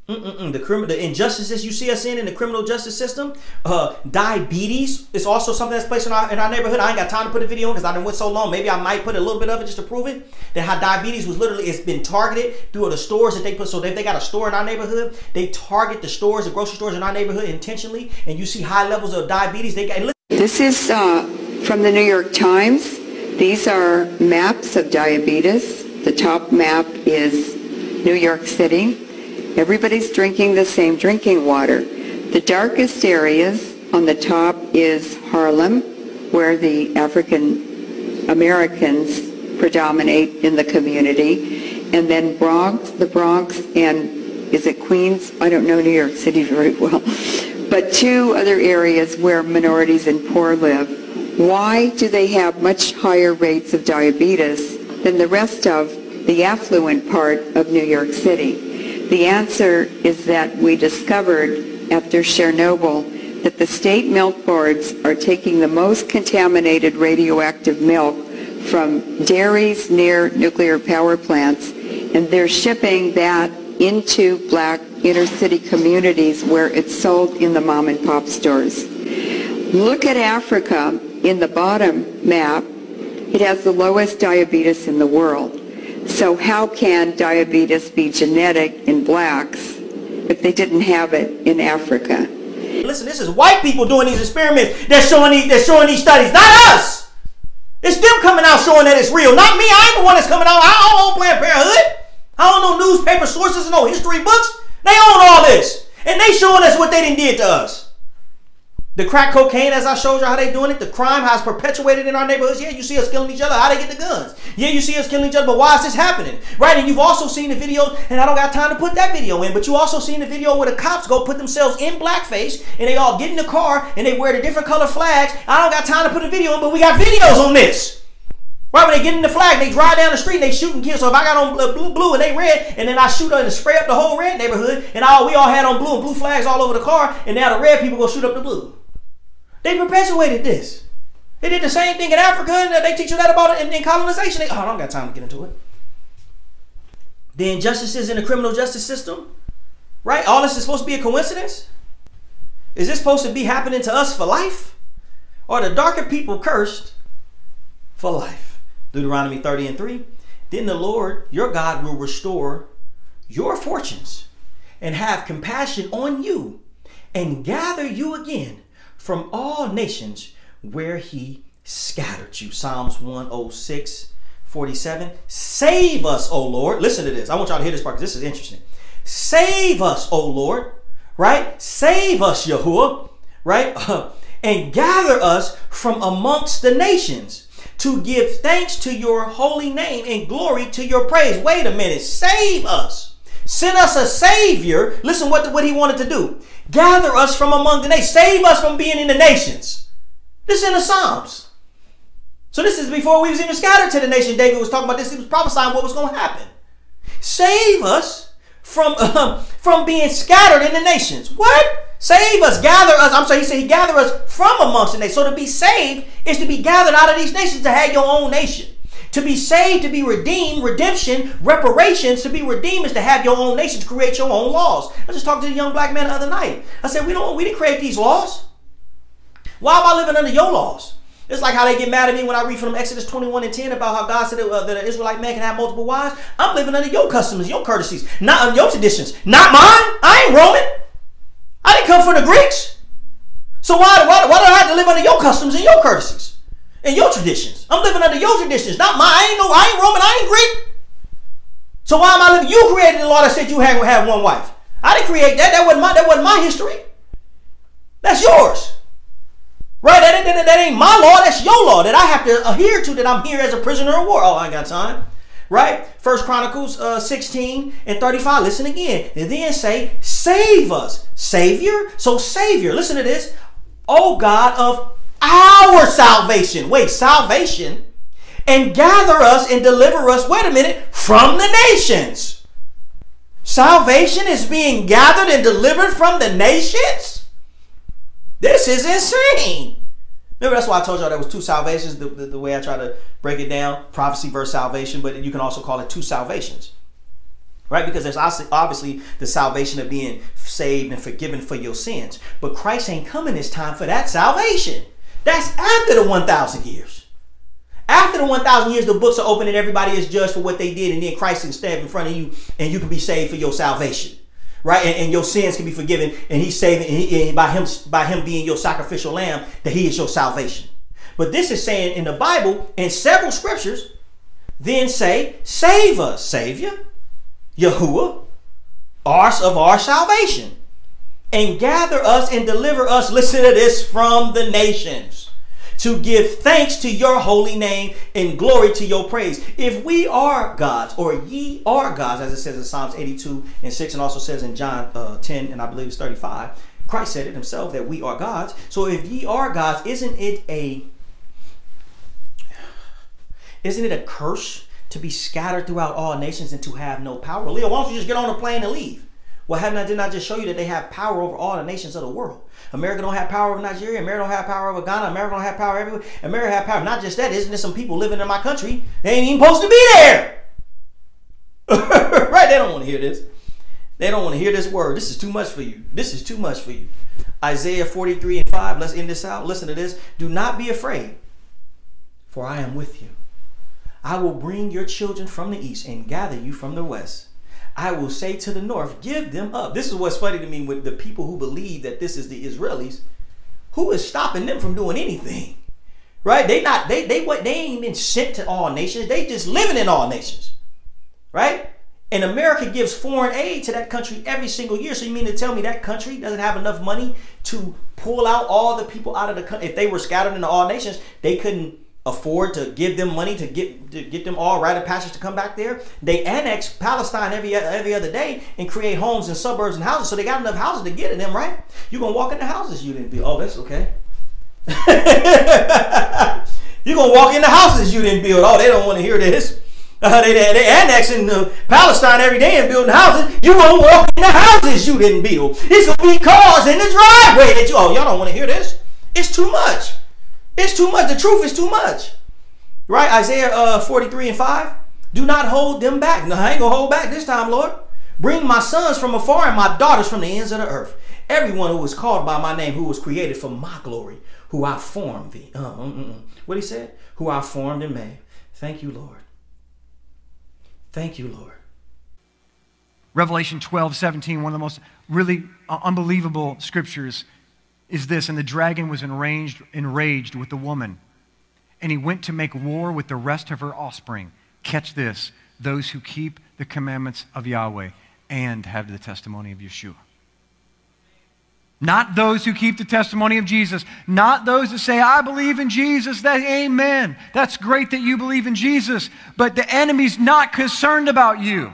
Mm-mm-mm. The criminal, the injustices you see us in in the criminal justice system, uh, diabetes is also something that's placed in our in our neighborhood. I ain't got time to put a video on because I done went so long. Maybe I might put a little bit of it just to prove it. That how diabetes was literally it's been targeted through the stores that they put. So if they got a store in our neighborhood, they target the stores, the grocery stores in our neighborhood intentionally, and you see high levels of diabetes. They got. This is uh, from the New York Times. These are maps of diabetes. The top map is New York City. Everybody's drinking the same drinking water. The darkest areas on the top is Harlem, where the African Americans predominate in the community. And then Bronx, the Bronx, and is it Queens? I don't know New York City very well. But two other areas where minorities and poor live. Why do they have much higher rates of diabetes than the rest of the affluent part of New York City? The answer is that we discovered after Chernobyl that the state milk boards are taking the most contaminated radioactive milk from dairies near nuclear power plants and they're shipping that into black inner city communities where it's sold in the mom and pop stores. Look at Africa in the bottom map. It has the lowest diabetes in the world. So how can diabetes be genetic in blacks if they didn't have it in Africa? Listen, this is white people doing these experiments. They're showing these, they're showing these studies, not us. It's them coming out showing that it's real, not me. I ain't the one that's coming out. I don't own Planned Parenthood. I don't know newspaper sources and no history books. They own all this. And they showing us what they didn't did to us. The crack cocaine, as I showed you how they doing it, the crime has perpetuated in our neighborhoods. Yeah, you see us killing each other. How they get the guns? Yeah, you see us killing each other, but why is this happening? Right? And you've also seen the video, and I don't got time to put that video in, but you also seen the video where the cops go put themselves in blackface and they all get in the car and they wear the different color flags. I don't got time to put a video in, but we got videos on this. Right when they get in the flag, they drive down the street and they shooting kids. So if I got on blue, blue and they red, and then I shoot and spray up the whole red neighborhood, and all we all had on blue and blue flags all over the car, and now the red people go shoot up the blue. They perpetuated this. They did the same thing in Africa, and they teach you that about it in, colonization. They, oh, I don't got time to get into it. The injustices in the criminal justice system, right? All this is supposed to be a coincidence? Is this supposed to be happening to us for life? Or the darker people cursed for life? Deuteronomy 30 and 3. Then the Lord your God will restore your fortunes and have compassion on you and gather you again from all nations where he scattered you. Psalms 106, 47. Save us, O Lord. Listen to this. I want y'all to hear this part because this is interesting. Save us, O Lord. Right? Save us, Yahuwah. Right? and gather us from amongst the nations to give thanks to your holy name and glory to your praise. Wait a minute. Save us. Send us a savior. Listen what, what he wanted to do. Gather us from among the nations. Save us from being in the nations. This is in the Psalms. So this is before we was even scattered to the nation. David was talking about this. He was prophesying what was going to happen. Save us from, uh, from being scattered in the nations. What? Save us, gather us. I'm sorry, he said he gather us from amongst the nations. So to be saved is to be gathered out of these nations to have your own nation. To be saved, to be redeemed, redemption, reparations, to be redeemed is to have your own nation, to create your own laws. I just talked to a young black man the other night. I said, we don't we didn't create these laws. Why am I living under your laws? It's like how they get mad at me when I read from Exodus 21 and 10 about how God said that, uh, that an Israelite man can have multiple wives. I'm living under your customs, your courtesies, not under your traditions, not mine. I ain't Roman. I didn't come from the Greeks. So why, why, why do I have to live under your customs and your courtesies your traditions? I'm living under your traditions, not mine. I ain't no, I ain't Roman, I ain't Greek. So why am I living? You created the law that said you had to have one wife. I didn't create that. That wasn't my, that wasn't my history. That's yours. Right? That, that, that ain't my law. That's your law that I have to adhere to that I'm here as a prisoner of war. Oh, I ain't got time right? First Chronicles uh, 16 and 35. Listen again. And then say, save us. Savior? So Savior, listen to this. Oh God of our salvation. Wait, salvation? And gather us and deliver us, wait a minute, from the nations. Salvation is being gathered and delivered from the nations? This is insane. Remember, that's why I told y'all there was two salvations. The, the, the, way I try to break it down, prophecy versus salvation, but you can also call it two salvations, right? Because there's obviously the salvation of being saved and forgiven for your sins, but Christ ain't coming this time for that salvation. That's after the 1,000 years. After the 1,000 years, the books are open and everybody is judged for what they did, and then Christ can stand in front of you, and you can be saved for your salvation right? And, and, your sins can be forgiven, and He's saving, and, he, and by Him by Him being your sacrificial lamb, that He is your salvation. But this is saying in the Bible, in several scriptures, then say, "Save us, Savior, Yahuwah, ours of our salvation, and gather us and deliver us." Listen to this from the nations to give thanks to your holy name and glory to your praise. If we are gods, or ye are gods, as it says in Psalms 82 and 6, and also says in John uh, 10 and I believe it's 35, Christ said it himself that we are gods. So if ye are gods, isn't it a isn't it a curse to be scattered throughout all nations and to have no power? Leo, why don't you just get on a plane and leave? Well, haven't I did not just show you that they have power over all the nations of the world? America don't have power over Nigeria. America don't have power over Ghana. America don't have power everywhere. America have power. Not just that, isn't there some people living in my country? They ain't even supposed to be there. right? They don't want to hear this. They don't want to hear this word. This is too much for you. This is too much for you. Isaiah 43 and 5. Let's end this out. Listen to this. Do not be afraid, for I am with you. I will bring your children from the east and gather you from the west. I will say to the north, give them up. This is what's funny to me with the people who believe that this is the Israelis. Who is stopping them from doing anything? Right? They not they they what they ain't been sent to all nations. They just living in all nations. Right? And America gives foreign aid to that country every single year. So you mean to tell me that country doesn't have enough money to pull out all the people out of the country? If they were scattered into all nations, they couldn't afford to give them money to get to get them all right of passage to come back there. They annex Palestine every every other day and create homes and suburbs and houses. So they got enough houses to get in them, right? You're gonna walk in the houses you didn't build. Oh, that's okay. You're gonna walk in the houses you didn't build. Oh, they don't want to hear this. Uh, they, they, they annexing uh, Palestine every day and building houses. You gonna walk in the houses you didn't build. It's gonna be cars in the driveway that you. Oh, y'all don't want to hear this. It's too much. It's too much. The truth is too much. Right? Isaiah uh, 43 and 5. Do not hold them back. No, I ain't going to hold back this time, Lord. Bring my sons from afar and my daughters from the ends of the earth. Everyone who was called by my name, who was created for my glory, who I formed thee. Uh, uh, uh, what he said? Who I formed and made. Thank you, Lord. Thank you, Lord. Revelation 12, 17, one of the most really uh, unbelievable scriptures is this And the dragon was enraged, enraged with the woman, and he went to make war with the rest of her offspring. Catch this those who keep the commandments of Yahweh and have the testimony of Yeshua. Not those who keep the testimony of Jesus. Not those that say, I believe in Jesus. That amen. That's great that you believe in Jesus. But the enemy's not concerned about you.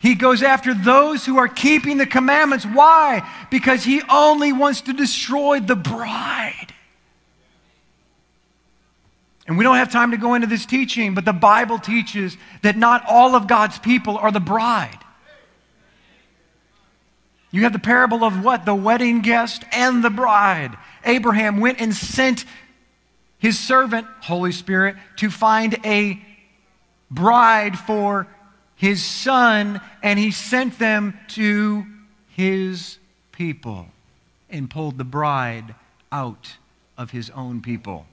He goes after those who are keeping the commandments. Why? Because he only wants to destroy the bride. And we don't have time to go into this teaching, but the Bible teaches that not all of God's people are the bride. You have the parable of what? The wedding guest and the bride. Abraham went and sent his servant, Holy Spirit, to find a bride for his son, and he sent them to his people and pulled the bride out of his own people.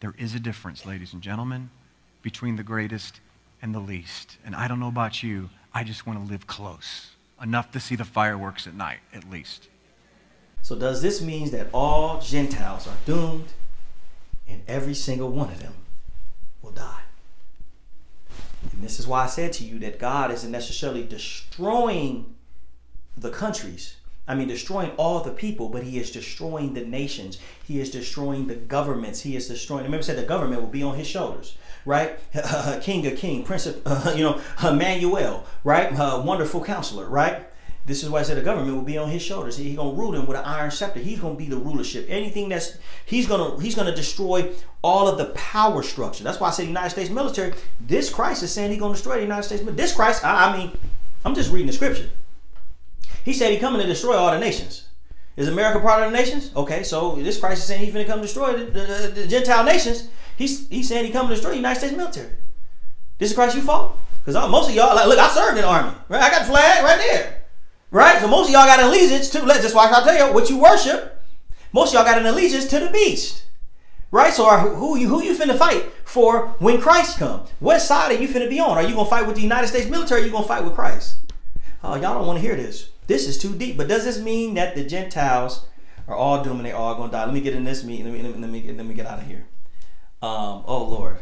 There is a difference, ladies and gentlemen, between the greatest and the least. And I don't know about you, I just want to live close enough to see the fireworks at night, at least. So, does this mean that all Gentiles are doomed and every single one of them will die? And this is why I said to you that God isn't necessarily destroying the countries. I mean, destroying all the people, but He is destroying the nations. He is destroying the governments. He is destroying. Remember, said the government will be on His shoulders right? king of King, Prince of, uh, you know, Emmanuel, right? Uh, wonderful counselor, right? This is why I said the government will be on his shoulders. He's gonna rule them with an iron scepter. He's gonna be the rulership. Anything that's he's gonna he's gonna destroy all of the power structure. That's why I said United States military. This Christ is saying he's gonna destroy the United States. But this Christ, I, I mean, I'm just reading the scripture. He said he's coming to destroy all the nations. Is America part of the nations? Okay, so this Christ is saying he's going to come destroy the, the, the, Gentile nations. He's, he's saying he coming to destroy the United States military. This is Christ you follow? Because most of y'all, like, look, I served in the army. Right? I got the flag right there. Right? So most of y'all got an allegiance to, let's just watch, I'll tell you what you worship. Most of y'all got an allegiance to the beast. Right? So are, who you who you finna fight for when Christ come? What side are you finna be on? Are you gonna fight with the United States military? Or are you gonna fight with Christ? Oh, y'all don't want to hear this. This is too deep. But does this mean that the Gentiles are all doomed and they all gonna die? Let me get in this meeting. Let me let me let me, let me get out of here. Um, oh Lord,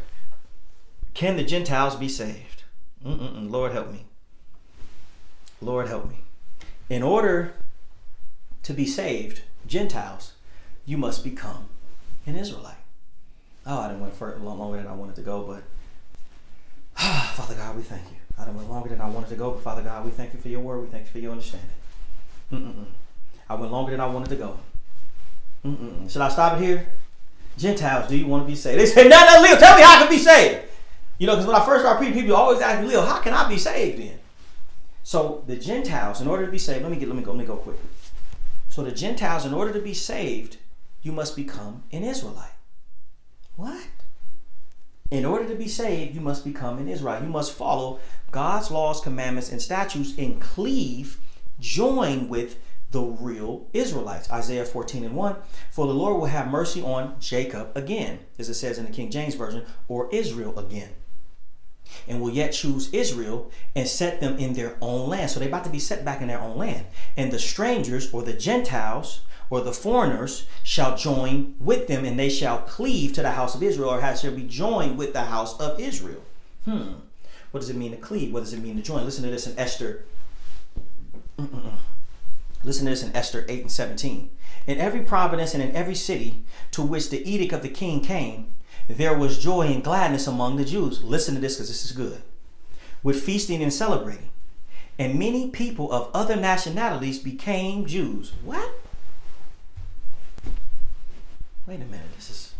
can the Gentiles be saved? Mm-mm-mm. Lord help me. Lord help me. In order to be saved, Gentiles, you must become an Israelite. Oh, I didn't went for a lot longer than I wanted to go, but Father God, we thank you. I didn't went longer than I wanted to go, but Father God, we thank you for your word. We thank you for your understanding. Mm-mm-mm. I went longer than I wanted to go. Mm-mm-mm. Should I stop it here? Gentiles, do you want to be saved? They say, no, no, Leo, tell me how I can be saved. You know, because when I first started preaching, people always ask me, Leo, how can I be saved then? So the Gentiles, in order to be saved, let me get, let me go, let me go quickly. So the Gentiles, in order to be saved, you must become an Israelite. What? In order to be saved, you must become an Israelite. You must follow God's laws, commandments, and statutes and cleave, join with the real Israelites. Isaiah 14 and 1. For the Lord will have mercy on Jacob again, as it says in the King James Version, or Israel again. And will yet choose Israel and set them in their own land. So they're about to be set back in their own land. And the strangers or the Gentiles or the foreigners shall join with them, and they shall cleave to the house of Israel, or shall be joined with the house of Israel. Hmm. What does it mean to cleave? What does it mean to join? Listen to this in Esther. Mm-mm. Listen to this in Esther 8 and 17. In every province and in every city to which the edict of the king came, there was joy and gladness among the Jews. Listen to this because this is good. With feasting and celebrating. And many people of other nationalities became Jews. What? Wait a minute. This is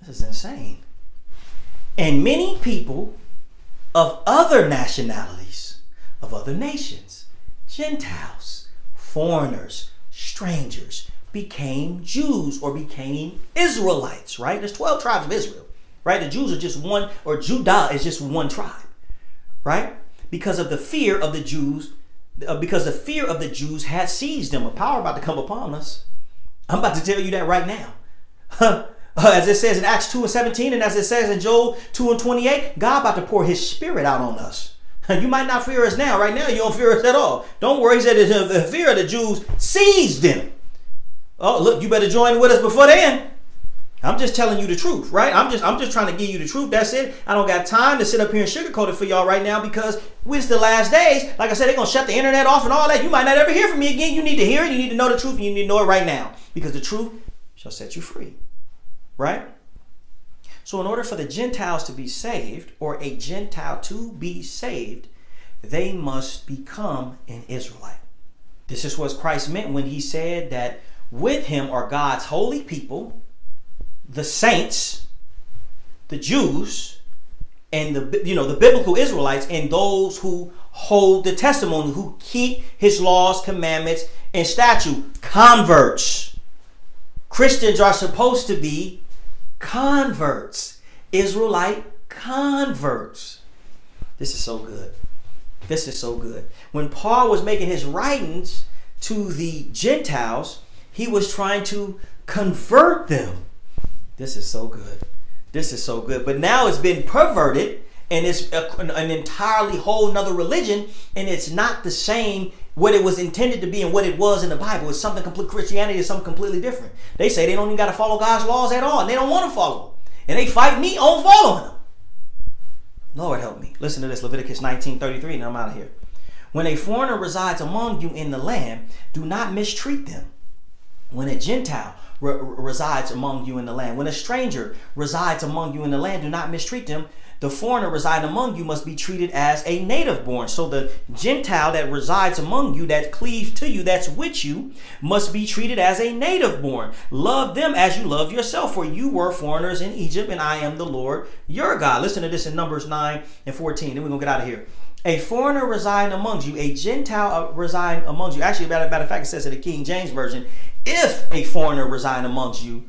this is insane. And many people of other nationalities, of other nations, Gentiles, foreigners, strangers, became Jews or became Israelites, right? There's 12 tribes of Israel, right? The Jews are just one, or Judah is just one tribe, right? Because of the fear of the Jews, uh, because the fear of the Jews had seized them, a power about to come upon us. I'm about to tell you that right now. as it says in Acts 2 and 17, and as it says in Joel 2 and 28, God about to pour his spirit out on us. You might not fear us now. Right now, you don't fear us at all. Don't worry. He said the fear of the Jews seized them. Oh, look, you better join with us before then. I'm just telling you the truth, right? I'm just I'm just trying to give you the truth. That's it. I don't got time to sit up here and sugarcoat it for y'all right now because it's the last days. Like I said, they're gonna shut the internet off and all that. You might not ever hear from me again. You need to hear it. You need to know the truth. And you need to know it right now because the truth shall set you free, right? So, in order for the Gentiles to be saved, or a Gentile to be saved, they must become an Israelite. This is what Christ meant when he said that with him are God's holy people the saints, the Jews, and the you know the biblical Israelites, and those who hold the testimony, who keep His laws, commandments, and statute. Converts. Christians are supposed to be converts. Israelite converts. This is so good. This is so good. When Paul was making his writings to the Gentiles, he was trying to convert them this is so good. This is so good. But now it's been perverted and it's a, an entirely whole nother religion and it's not the same what it was intended to be and what it was in the Bible. It's something complete Christianity is something completely different. They say they don't even got to follow God's laws at all and they don't want to follow them. And they fight me on following them. Lord help me. Listen to this Leviticus 19:33 and I'm out of here. When a foreigner resides among you in the land, do not mistreat them. When a Gentile re- resides among you in the land. When a stranger resides among you in the land, do not mistreat them. The foreigner residing among you must be treated as a native born. So the Gentile that resides among you, that cleaves to you, that's with you, must be treated as a native born. Love them as you love yourself, for you were foreigners in Egypt, and I am the Lord your God. Listen to this in Numbers 9 and 14. Then we're going to get out of here. A foreigner residing amongst you, a Gentile uh, residing amongst you. Actually, matter, matter of fact, it says in the King James Version, if a foreigner reside amongst you,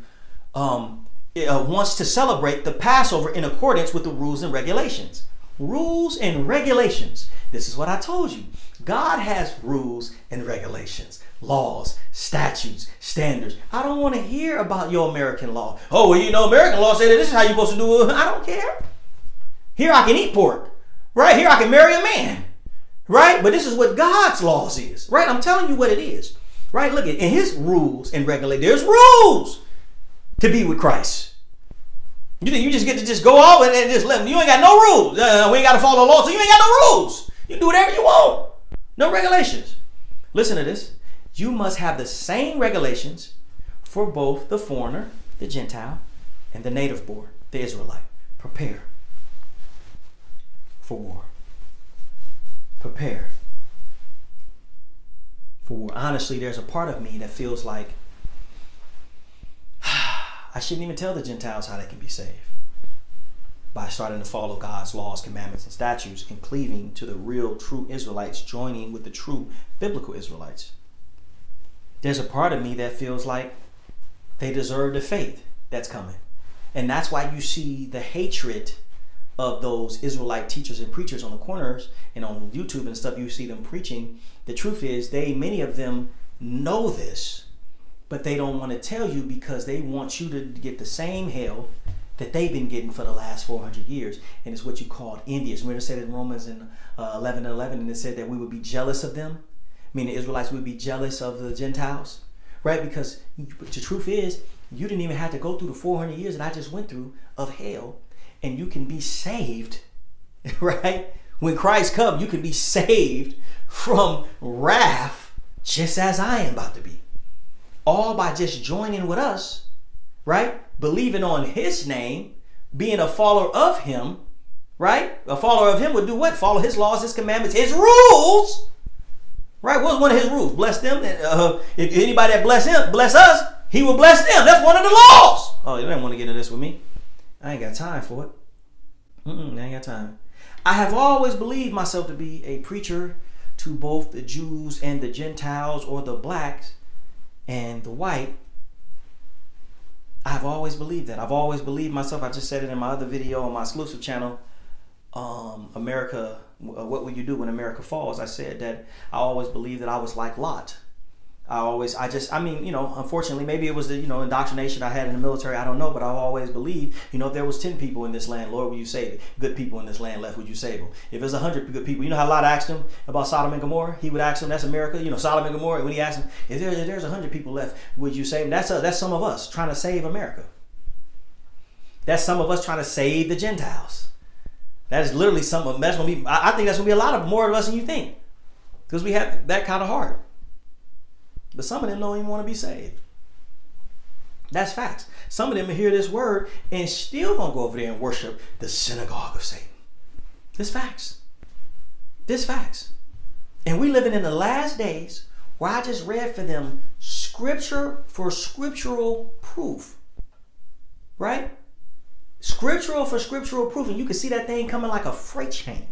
um, uh, wants to celebrate the Passover in accordance with the rules and regulations. Rules and regulations. This is what I told you. God has rules and regulations, laws, statutes, standards. I don't want to hear about your American law. Oh, well, you know, American law said that this is how you're supposed to do it. I don't care. Here I can eat pork. Right here I can marry a man. Right? But this is what God's laws is. Right? I'm telling you what it is. Right? Look at in his rules and regulate. There's rules to be with Christ. You think you just get to just go off and, and just let them. You ain't got no rules. Uh, we ain't got to follow the law, so you ain't got no rules. You do whatever you want. No regulations. Listen to this. You must have the same regulations for both the foreigner, the Gentile, and the native born, the Israelite. Prepare for war. Prepare for honestly, there's a part of me that feels like I shouldn't even tell the Gentiles how they can be saved by starting to follow God's laws, commandments, and statutes and cleaving to the real, true Israelites, joining with the true biblical Israelites. There's a part of me that feels like they deserve the faith that's coming. And that's why you see the hatred of those Israelite teachers and preachers on the corners and on YouTube and stuff, you see them preaching. The truth is, they many of them know this, but they don't want to tell you because they want you to get the same hell that they've been getting for the last 400 years. And it's what you call envious. It said in Romans in uh, 11 and 11, and it said that we would be jealous of them, meaning the Israelites would be jealous of the Gentiles, right? Because the truth is, you didn't even have to go through the 400 years that I just went through of hell and you can be saved, right? When Christ comes, you can be saved from wrath just as I am about to be. All by just joining with us, right? Believing on his name, being a follower of him, right? A follower of him would do what? Follow his laws, his commandments, his rules. Right? What's one of his rules? Bless them. Uh, if anybody that bless him, bless us, he will bless them. That's one of the laws. Oh, you don't want to get into this with me. I ain't got time for it. Mm-mm, I ain't got time. I have always believed myself to be a preacher to both the Jews and the Gentiles or the blacks and the white. I've always believed that. I've always believed myself. I just said it in my other video on my exclusive channel, um, America, uh, What Will You Do When America Falls? I said that I always believed that I was like Lot. I always, I just, I mean, you know, unfortunately, maybe it was the, you know, indoctrination I had in the military. I don't know, but I've always believed, you know, if there was 10 people in this land, Lord, would you save it? Good people in this land left, would you save them? If there's 100 good people, you know how a Lot asked him about Sodom and Gomorrah? He would ask them, that's America, you know, Sodom and Gomorrah. When he asked him, if, there, if there's 100 people left, would you save them? That's, a, that's some of us trying to save America. That's some of us trying to save the Gentiles. That is literally some of that's gonna be. I think that's gonna be a lot of more of us than you think, because we have that kind of heart. But some of them don't even want to be saved. That's facts. Some of them hear this word and still gonna go over there and worship the synagogue of Satan. This facts. This facts. And we living in the last days where I just read for them scripture for scriptural proof. Right? Scriptural for scriptural proof. And you can see that thing coming like a freight train.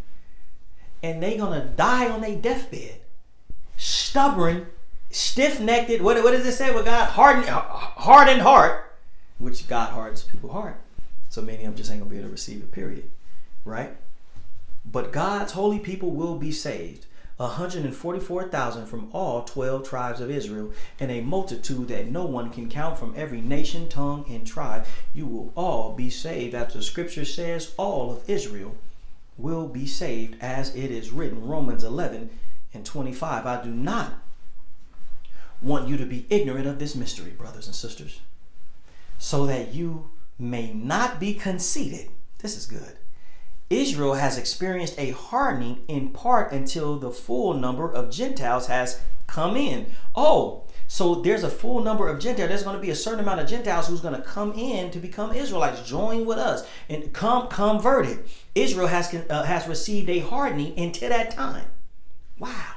And they gonna die on their deathbed. Stubborn, stiff-necked, what, what does it say with God? Hardened, hardened heart, which God hardens people's heart. So many of them just ain't gonna be able to receive it, period. Right? But God's holy people will be saved. 144,000 from all 12 tribes of Israel, and a multitude that no one can count from every nation, tongue, and tribe. You will all be saved. As the scripture says, all of Israel will be saved, as it is written. Romans 11 and 25. I do not want you to be ignorant of this mystery, brothers and sisters, so that you may not be conceited. This is good Israel has experienced a hardening in part until the full number of Gentiles has come in. Oh, so there's a full number of Gentiles. There's going to be a certain amount of Gentiles who's going to come in to become Israelites, join with us, and come converted. Israel has uh, has received a hardening until that time. Wow.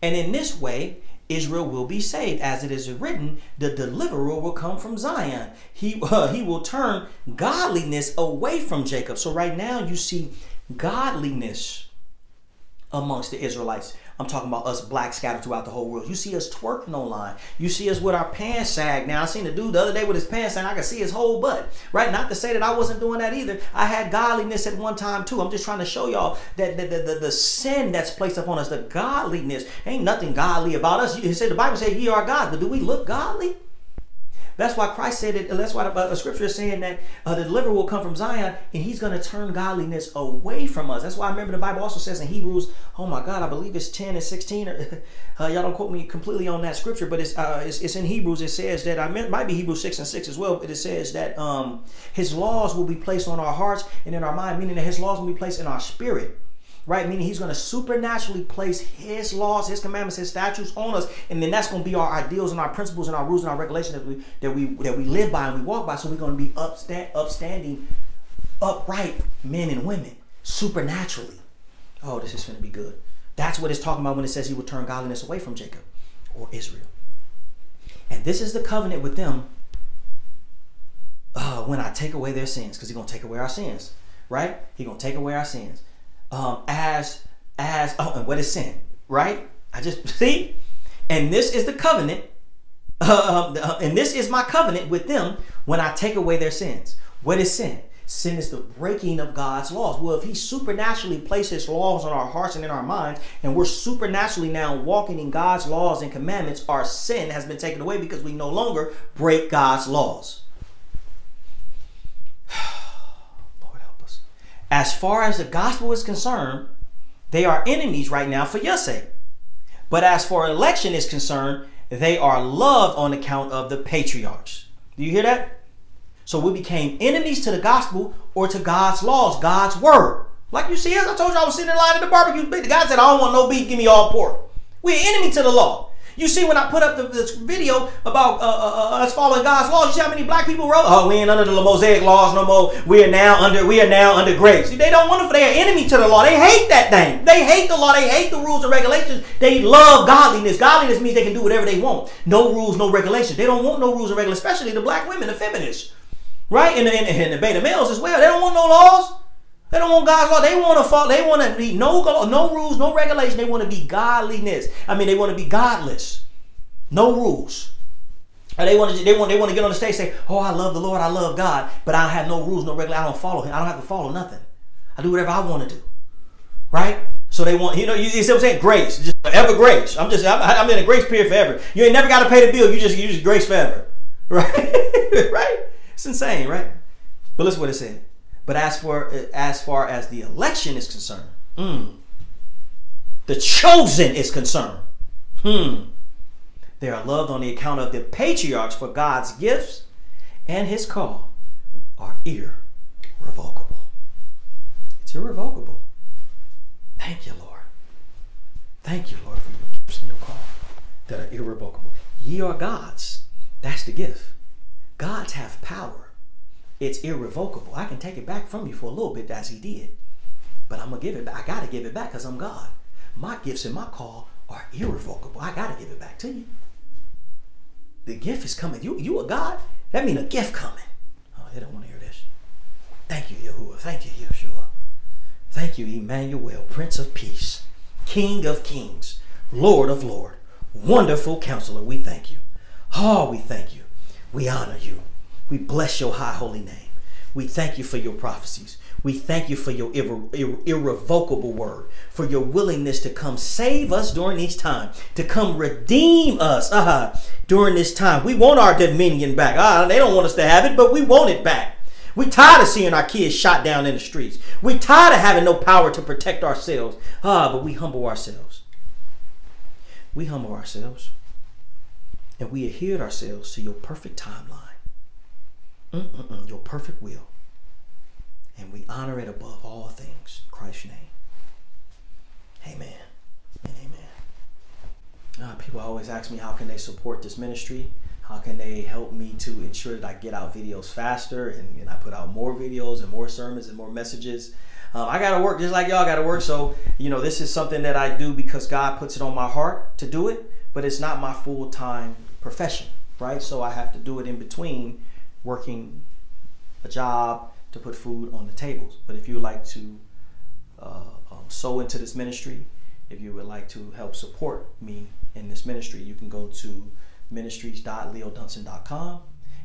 And in this way, Israel will be saved. As it is written, the deliverer will come from Zion. He, uh, he will turn godliness away from Jacob. So right now you see godliness amongst the Israelites. I'm talking about us black scattered throughout the whole world. You see us twerking online. You see us with our pants sag. Now I seen the dude the other day with his pants and I could see his whole butt. Right? Not to say that I wasn't doing that either. I had godliness at one time too. I'm just trying to show y'all that the, the, the, the sin that's placed upon us, the godliness, ain't nothing godly about us. You said the Bible said ye are God, but do we look godly? That's why Christ said it. That's why the, uh, scripture is saying that uh, the deliverer will come from Zion and he's going to turn godliness away from us. That's why I remember the Bible also says in Hebrews, oh my God, I believe it's 10 and 16. Or, uh, y'all don't quote me completely on that scripture, but it's, uh, it's, it's, in Hebrews. It says that, I might be Hebrews 6 and 6 as well, but it says that um, his laws will be placed on our hearts and in our mind, meaning that his laws will be placed in our spirit right? Meaning he's going to supernaturally place his laws, his commandments, his statutes on us, and then that's going to be our ideals and our principles and our rules and our regulations that we that we that we live by and we walk by. So we're going to be upstand, upstanding, upright men and women supernaturally. Oh, this is going to be good. That's what it's talking about when it says he will turn godliness away from Jacob or Israel. And this is the covenant with them uh, when I take away their sins, because he's going to take away our sins, right? He's going to take away our sins um, as as oh, and what is sin? Right? I just see, and this is the covenant, uh, uh, and this is my covenant with them when I take away their sins. What is sin? Sin is the breaking of God's laws. Well, if He supernaturally places laws on our hearts and in our minds, and we're supernaturally now walking in God's laws and commandments, our sin has been taken away because we no longer break God's laws. As far as the gospel is concerned, they are enemies right now for your sake. But as for election is concerned, they are loved on account of the patriarchs. Do you hear that? So we became enemies to the gospel or to God's laws, God's word. Like you see, as I told you, I was sitting in line at the barbecue. The guy said, I don't want no beef, give me all pork. We're enemy to the law. You see, when I put up the, this video about uh, uh, uh, us following God's laws, you see how many black people wrote, "Oh, we ain't under the Mosaic laws no more. We are now under we are now under grace." They don't want to. They are enemy to the law. They hate that thing. They hate the law. They hate the rules and regulations. They love godliness. Godliness means they can do whatever they want. No rules, no regulations. They don't want no rules and regulations, especially the black women, the feminists, right? And the, and, and the beta males as well. They don't want no laws. They don't want God's law. They want to follow. They want to be no no rules, no regulation. They want to be godliness. I mean, they want to be godless. No rules. They want to they want they want to get on the stage and say, "Oh, I love the Lord, I love God, but I have no rules, no regular. I don't follow Him. I don't have to follow nothing. I do whatever I want to do." Right? So they want, you know, you, see what I'm saying? Grace, just forever grace. I'm just, I'm, I'm in a grace period forever. You ain't never got to pay the bill. You just, you just grace forever, right? right? It's insane, right? But listen what it said. But as for as far as the election is concerned, mm, the chosen is concerned, hmm, they are loved on the account of the patriarchs for God's gifts and his call. are irrevocable. It's irrevocable. Thank you, Lord. Thank you, Lord, for your gifts and your call that are irrevocable. Ye are God's. That's the gift. Gods have power. It's irrevocable. I can take it back from you for a little bit as he did. But I'm going to give it back. I got to give it back because I'm God. My gifts and my call are irrevocable. I got to give it back to you. The gift is coming. You, you a God? That mean a gift coming. Oh, they don't want to hear this. Thank you, Yahuwah. Thank you, Yeshua. Thank you, Emmanuel, Prince of Peace, King of Kings, Lord of Lord, Wonderful Counselor. We thank you. Oh, we thank you. We honor you. We bless your high holy name. We thank you for your prophecies. We thank you for your irre- irre- irrevocable word, for your willingness to come save us during this time, to come redeem us uh-huh, during this time. We want our dominion back. Uh, they don't want us to have it, but we want it back. We tired of seeing our kids shot down in the streets. We tired of having no power to protect ourselves. Ah, but we humble ourselves. We humble ourselves. And we adhere ourselves to your perfect timeline. Mm-mm-mm, your perfect will. And we honor it above all things. In Christ's name. Amen. And amen. Uh, people always ask me how can they support this ministry? How can they help me to ensure that I get out videos faster and, and I put out more videos and more sermons and more messages? Um, I got to work just like y'all got to work. So, you know, this is something that I do because God puts it on my heart to do it, but it's not my full time profession, right? So I have to do it in between working a job to put food on the tables. But if you would like to uh, um, sow into this ministry, if you would like to help support me in this ministry, you can go to ministries.leodunson.com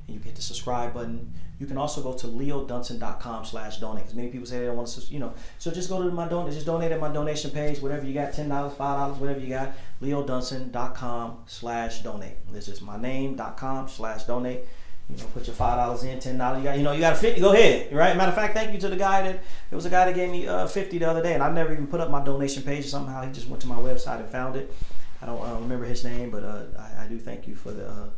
and you hit the subscribe button. You can also go to leodunson.com slash donate because many people say they don't want to, you know. So just go to my donate, just donate at my donation page, whatever you got, $10, $5, whatever you got, leodunson.com slash donate. This is my name.com slash donate. You know, put your five dollars in, ten dollars. You got, you know, you got a fifty. Go ahead, right? Matter of fact, thank you to the guy that it was a guy that gave me uh, fifty the other day, and I never even put up my donation page. Somehow he just went to my website and found it. I don't uh, remember his name, but uh, I, I, do thank you for the uh,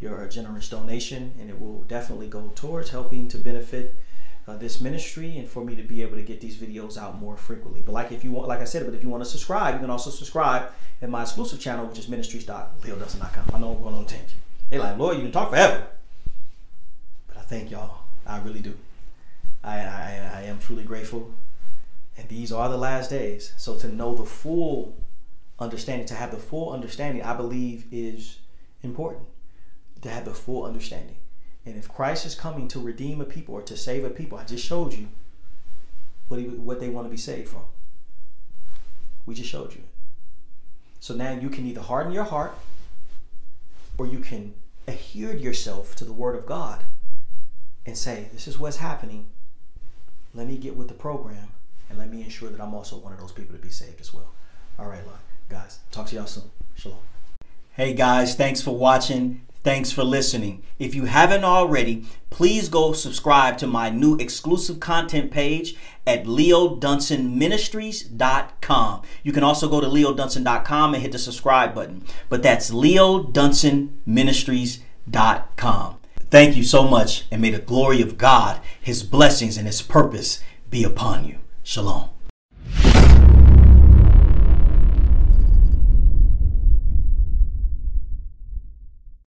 your generous donation, and it will definitely go towards helping to benefit uh, this ministry and for me to be able to get these videos out more frequently. But like if you want, like I said, but if you want to subscribe, you can also subscribe in my exclusive channel, which is ministries.leodunson.com. I know I'm going on tangent. They like, Lord, you can talk forever thank y'all. I really do. I, I, I am truly grateful. And these are the last days. So to know the full understanding, to have the full understanding, I believe is important. To have the full understanding. And if Christ is coming to redeem a people or to save a people, I just showed you what, he, what they want to be saved from. We just showed you. So now you can either harden your heart or you can adhere yourself to the Word of God and say, this is what's happening. Let me get with the program and let me ensure that I'm also one of those people to be saved as well. All right, guys. Talk to y'all soon. Shalom. Hey guys, thanks for watching. Thanks for listening. If you haven't already, please go subscribe to my new exclusive content page at leodunsonministries.com. You can also go to leodunson.com and hit the subscribe button. But that's leodunsonministries.com. Thank you so much, and may the glory of God, His blessings, and His purpose be upon you. Shalom.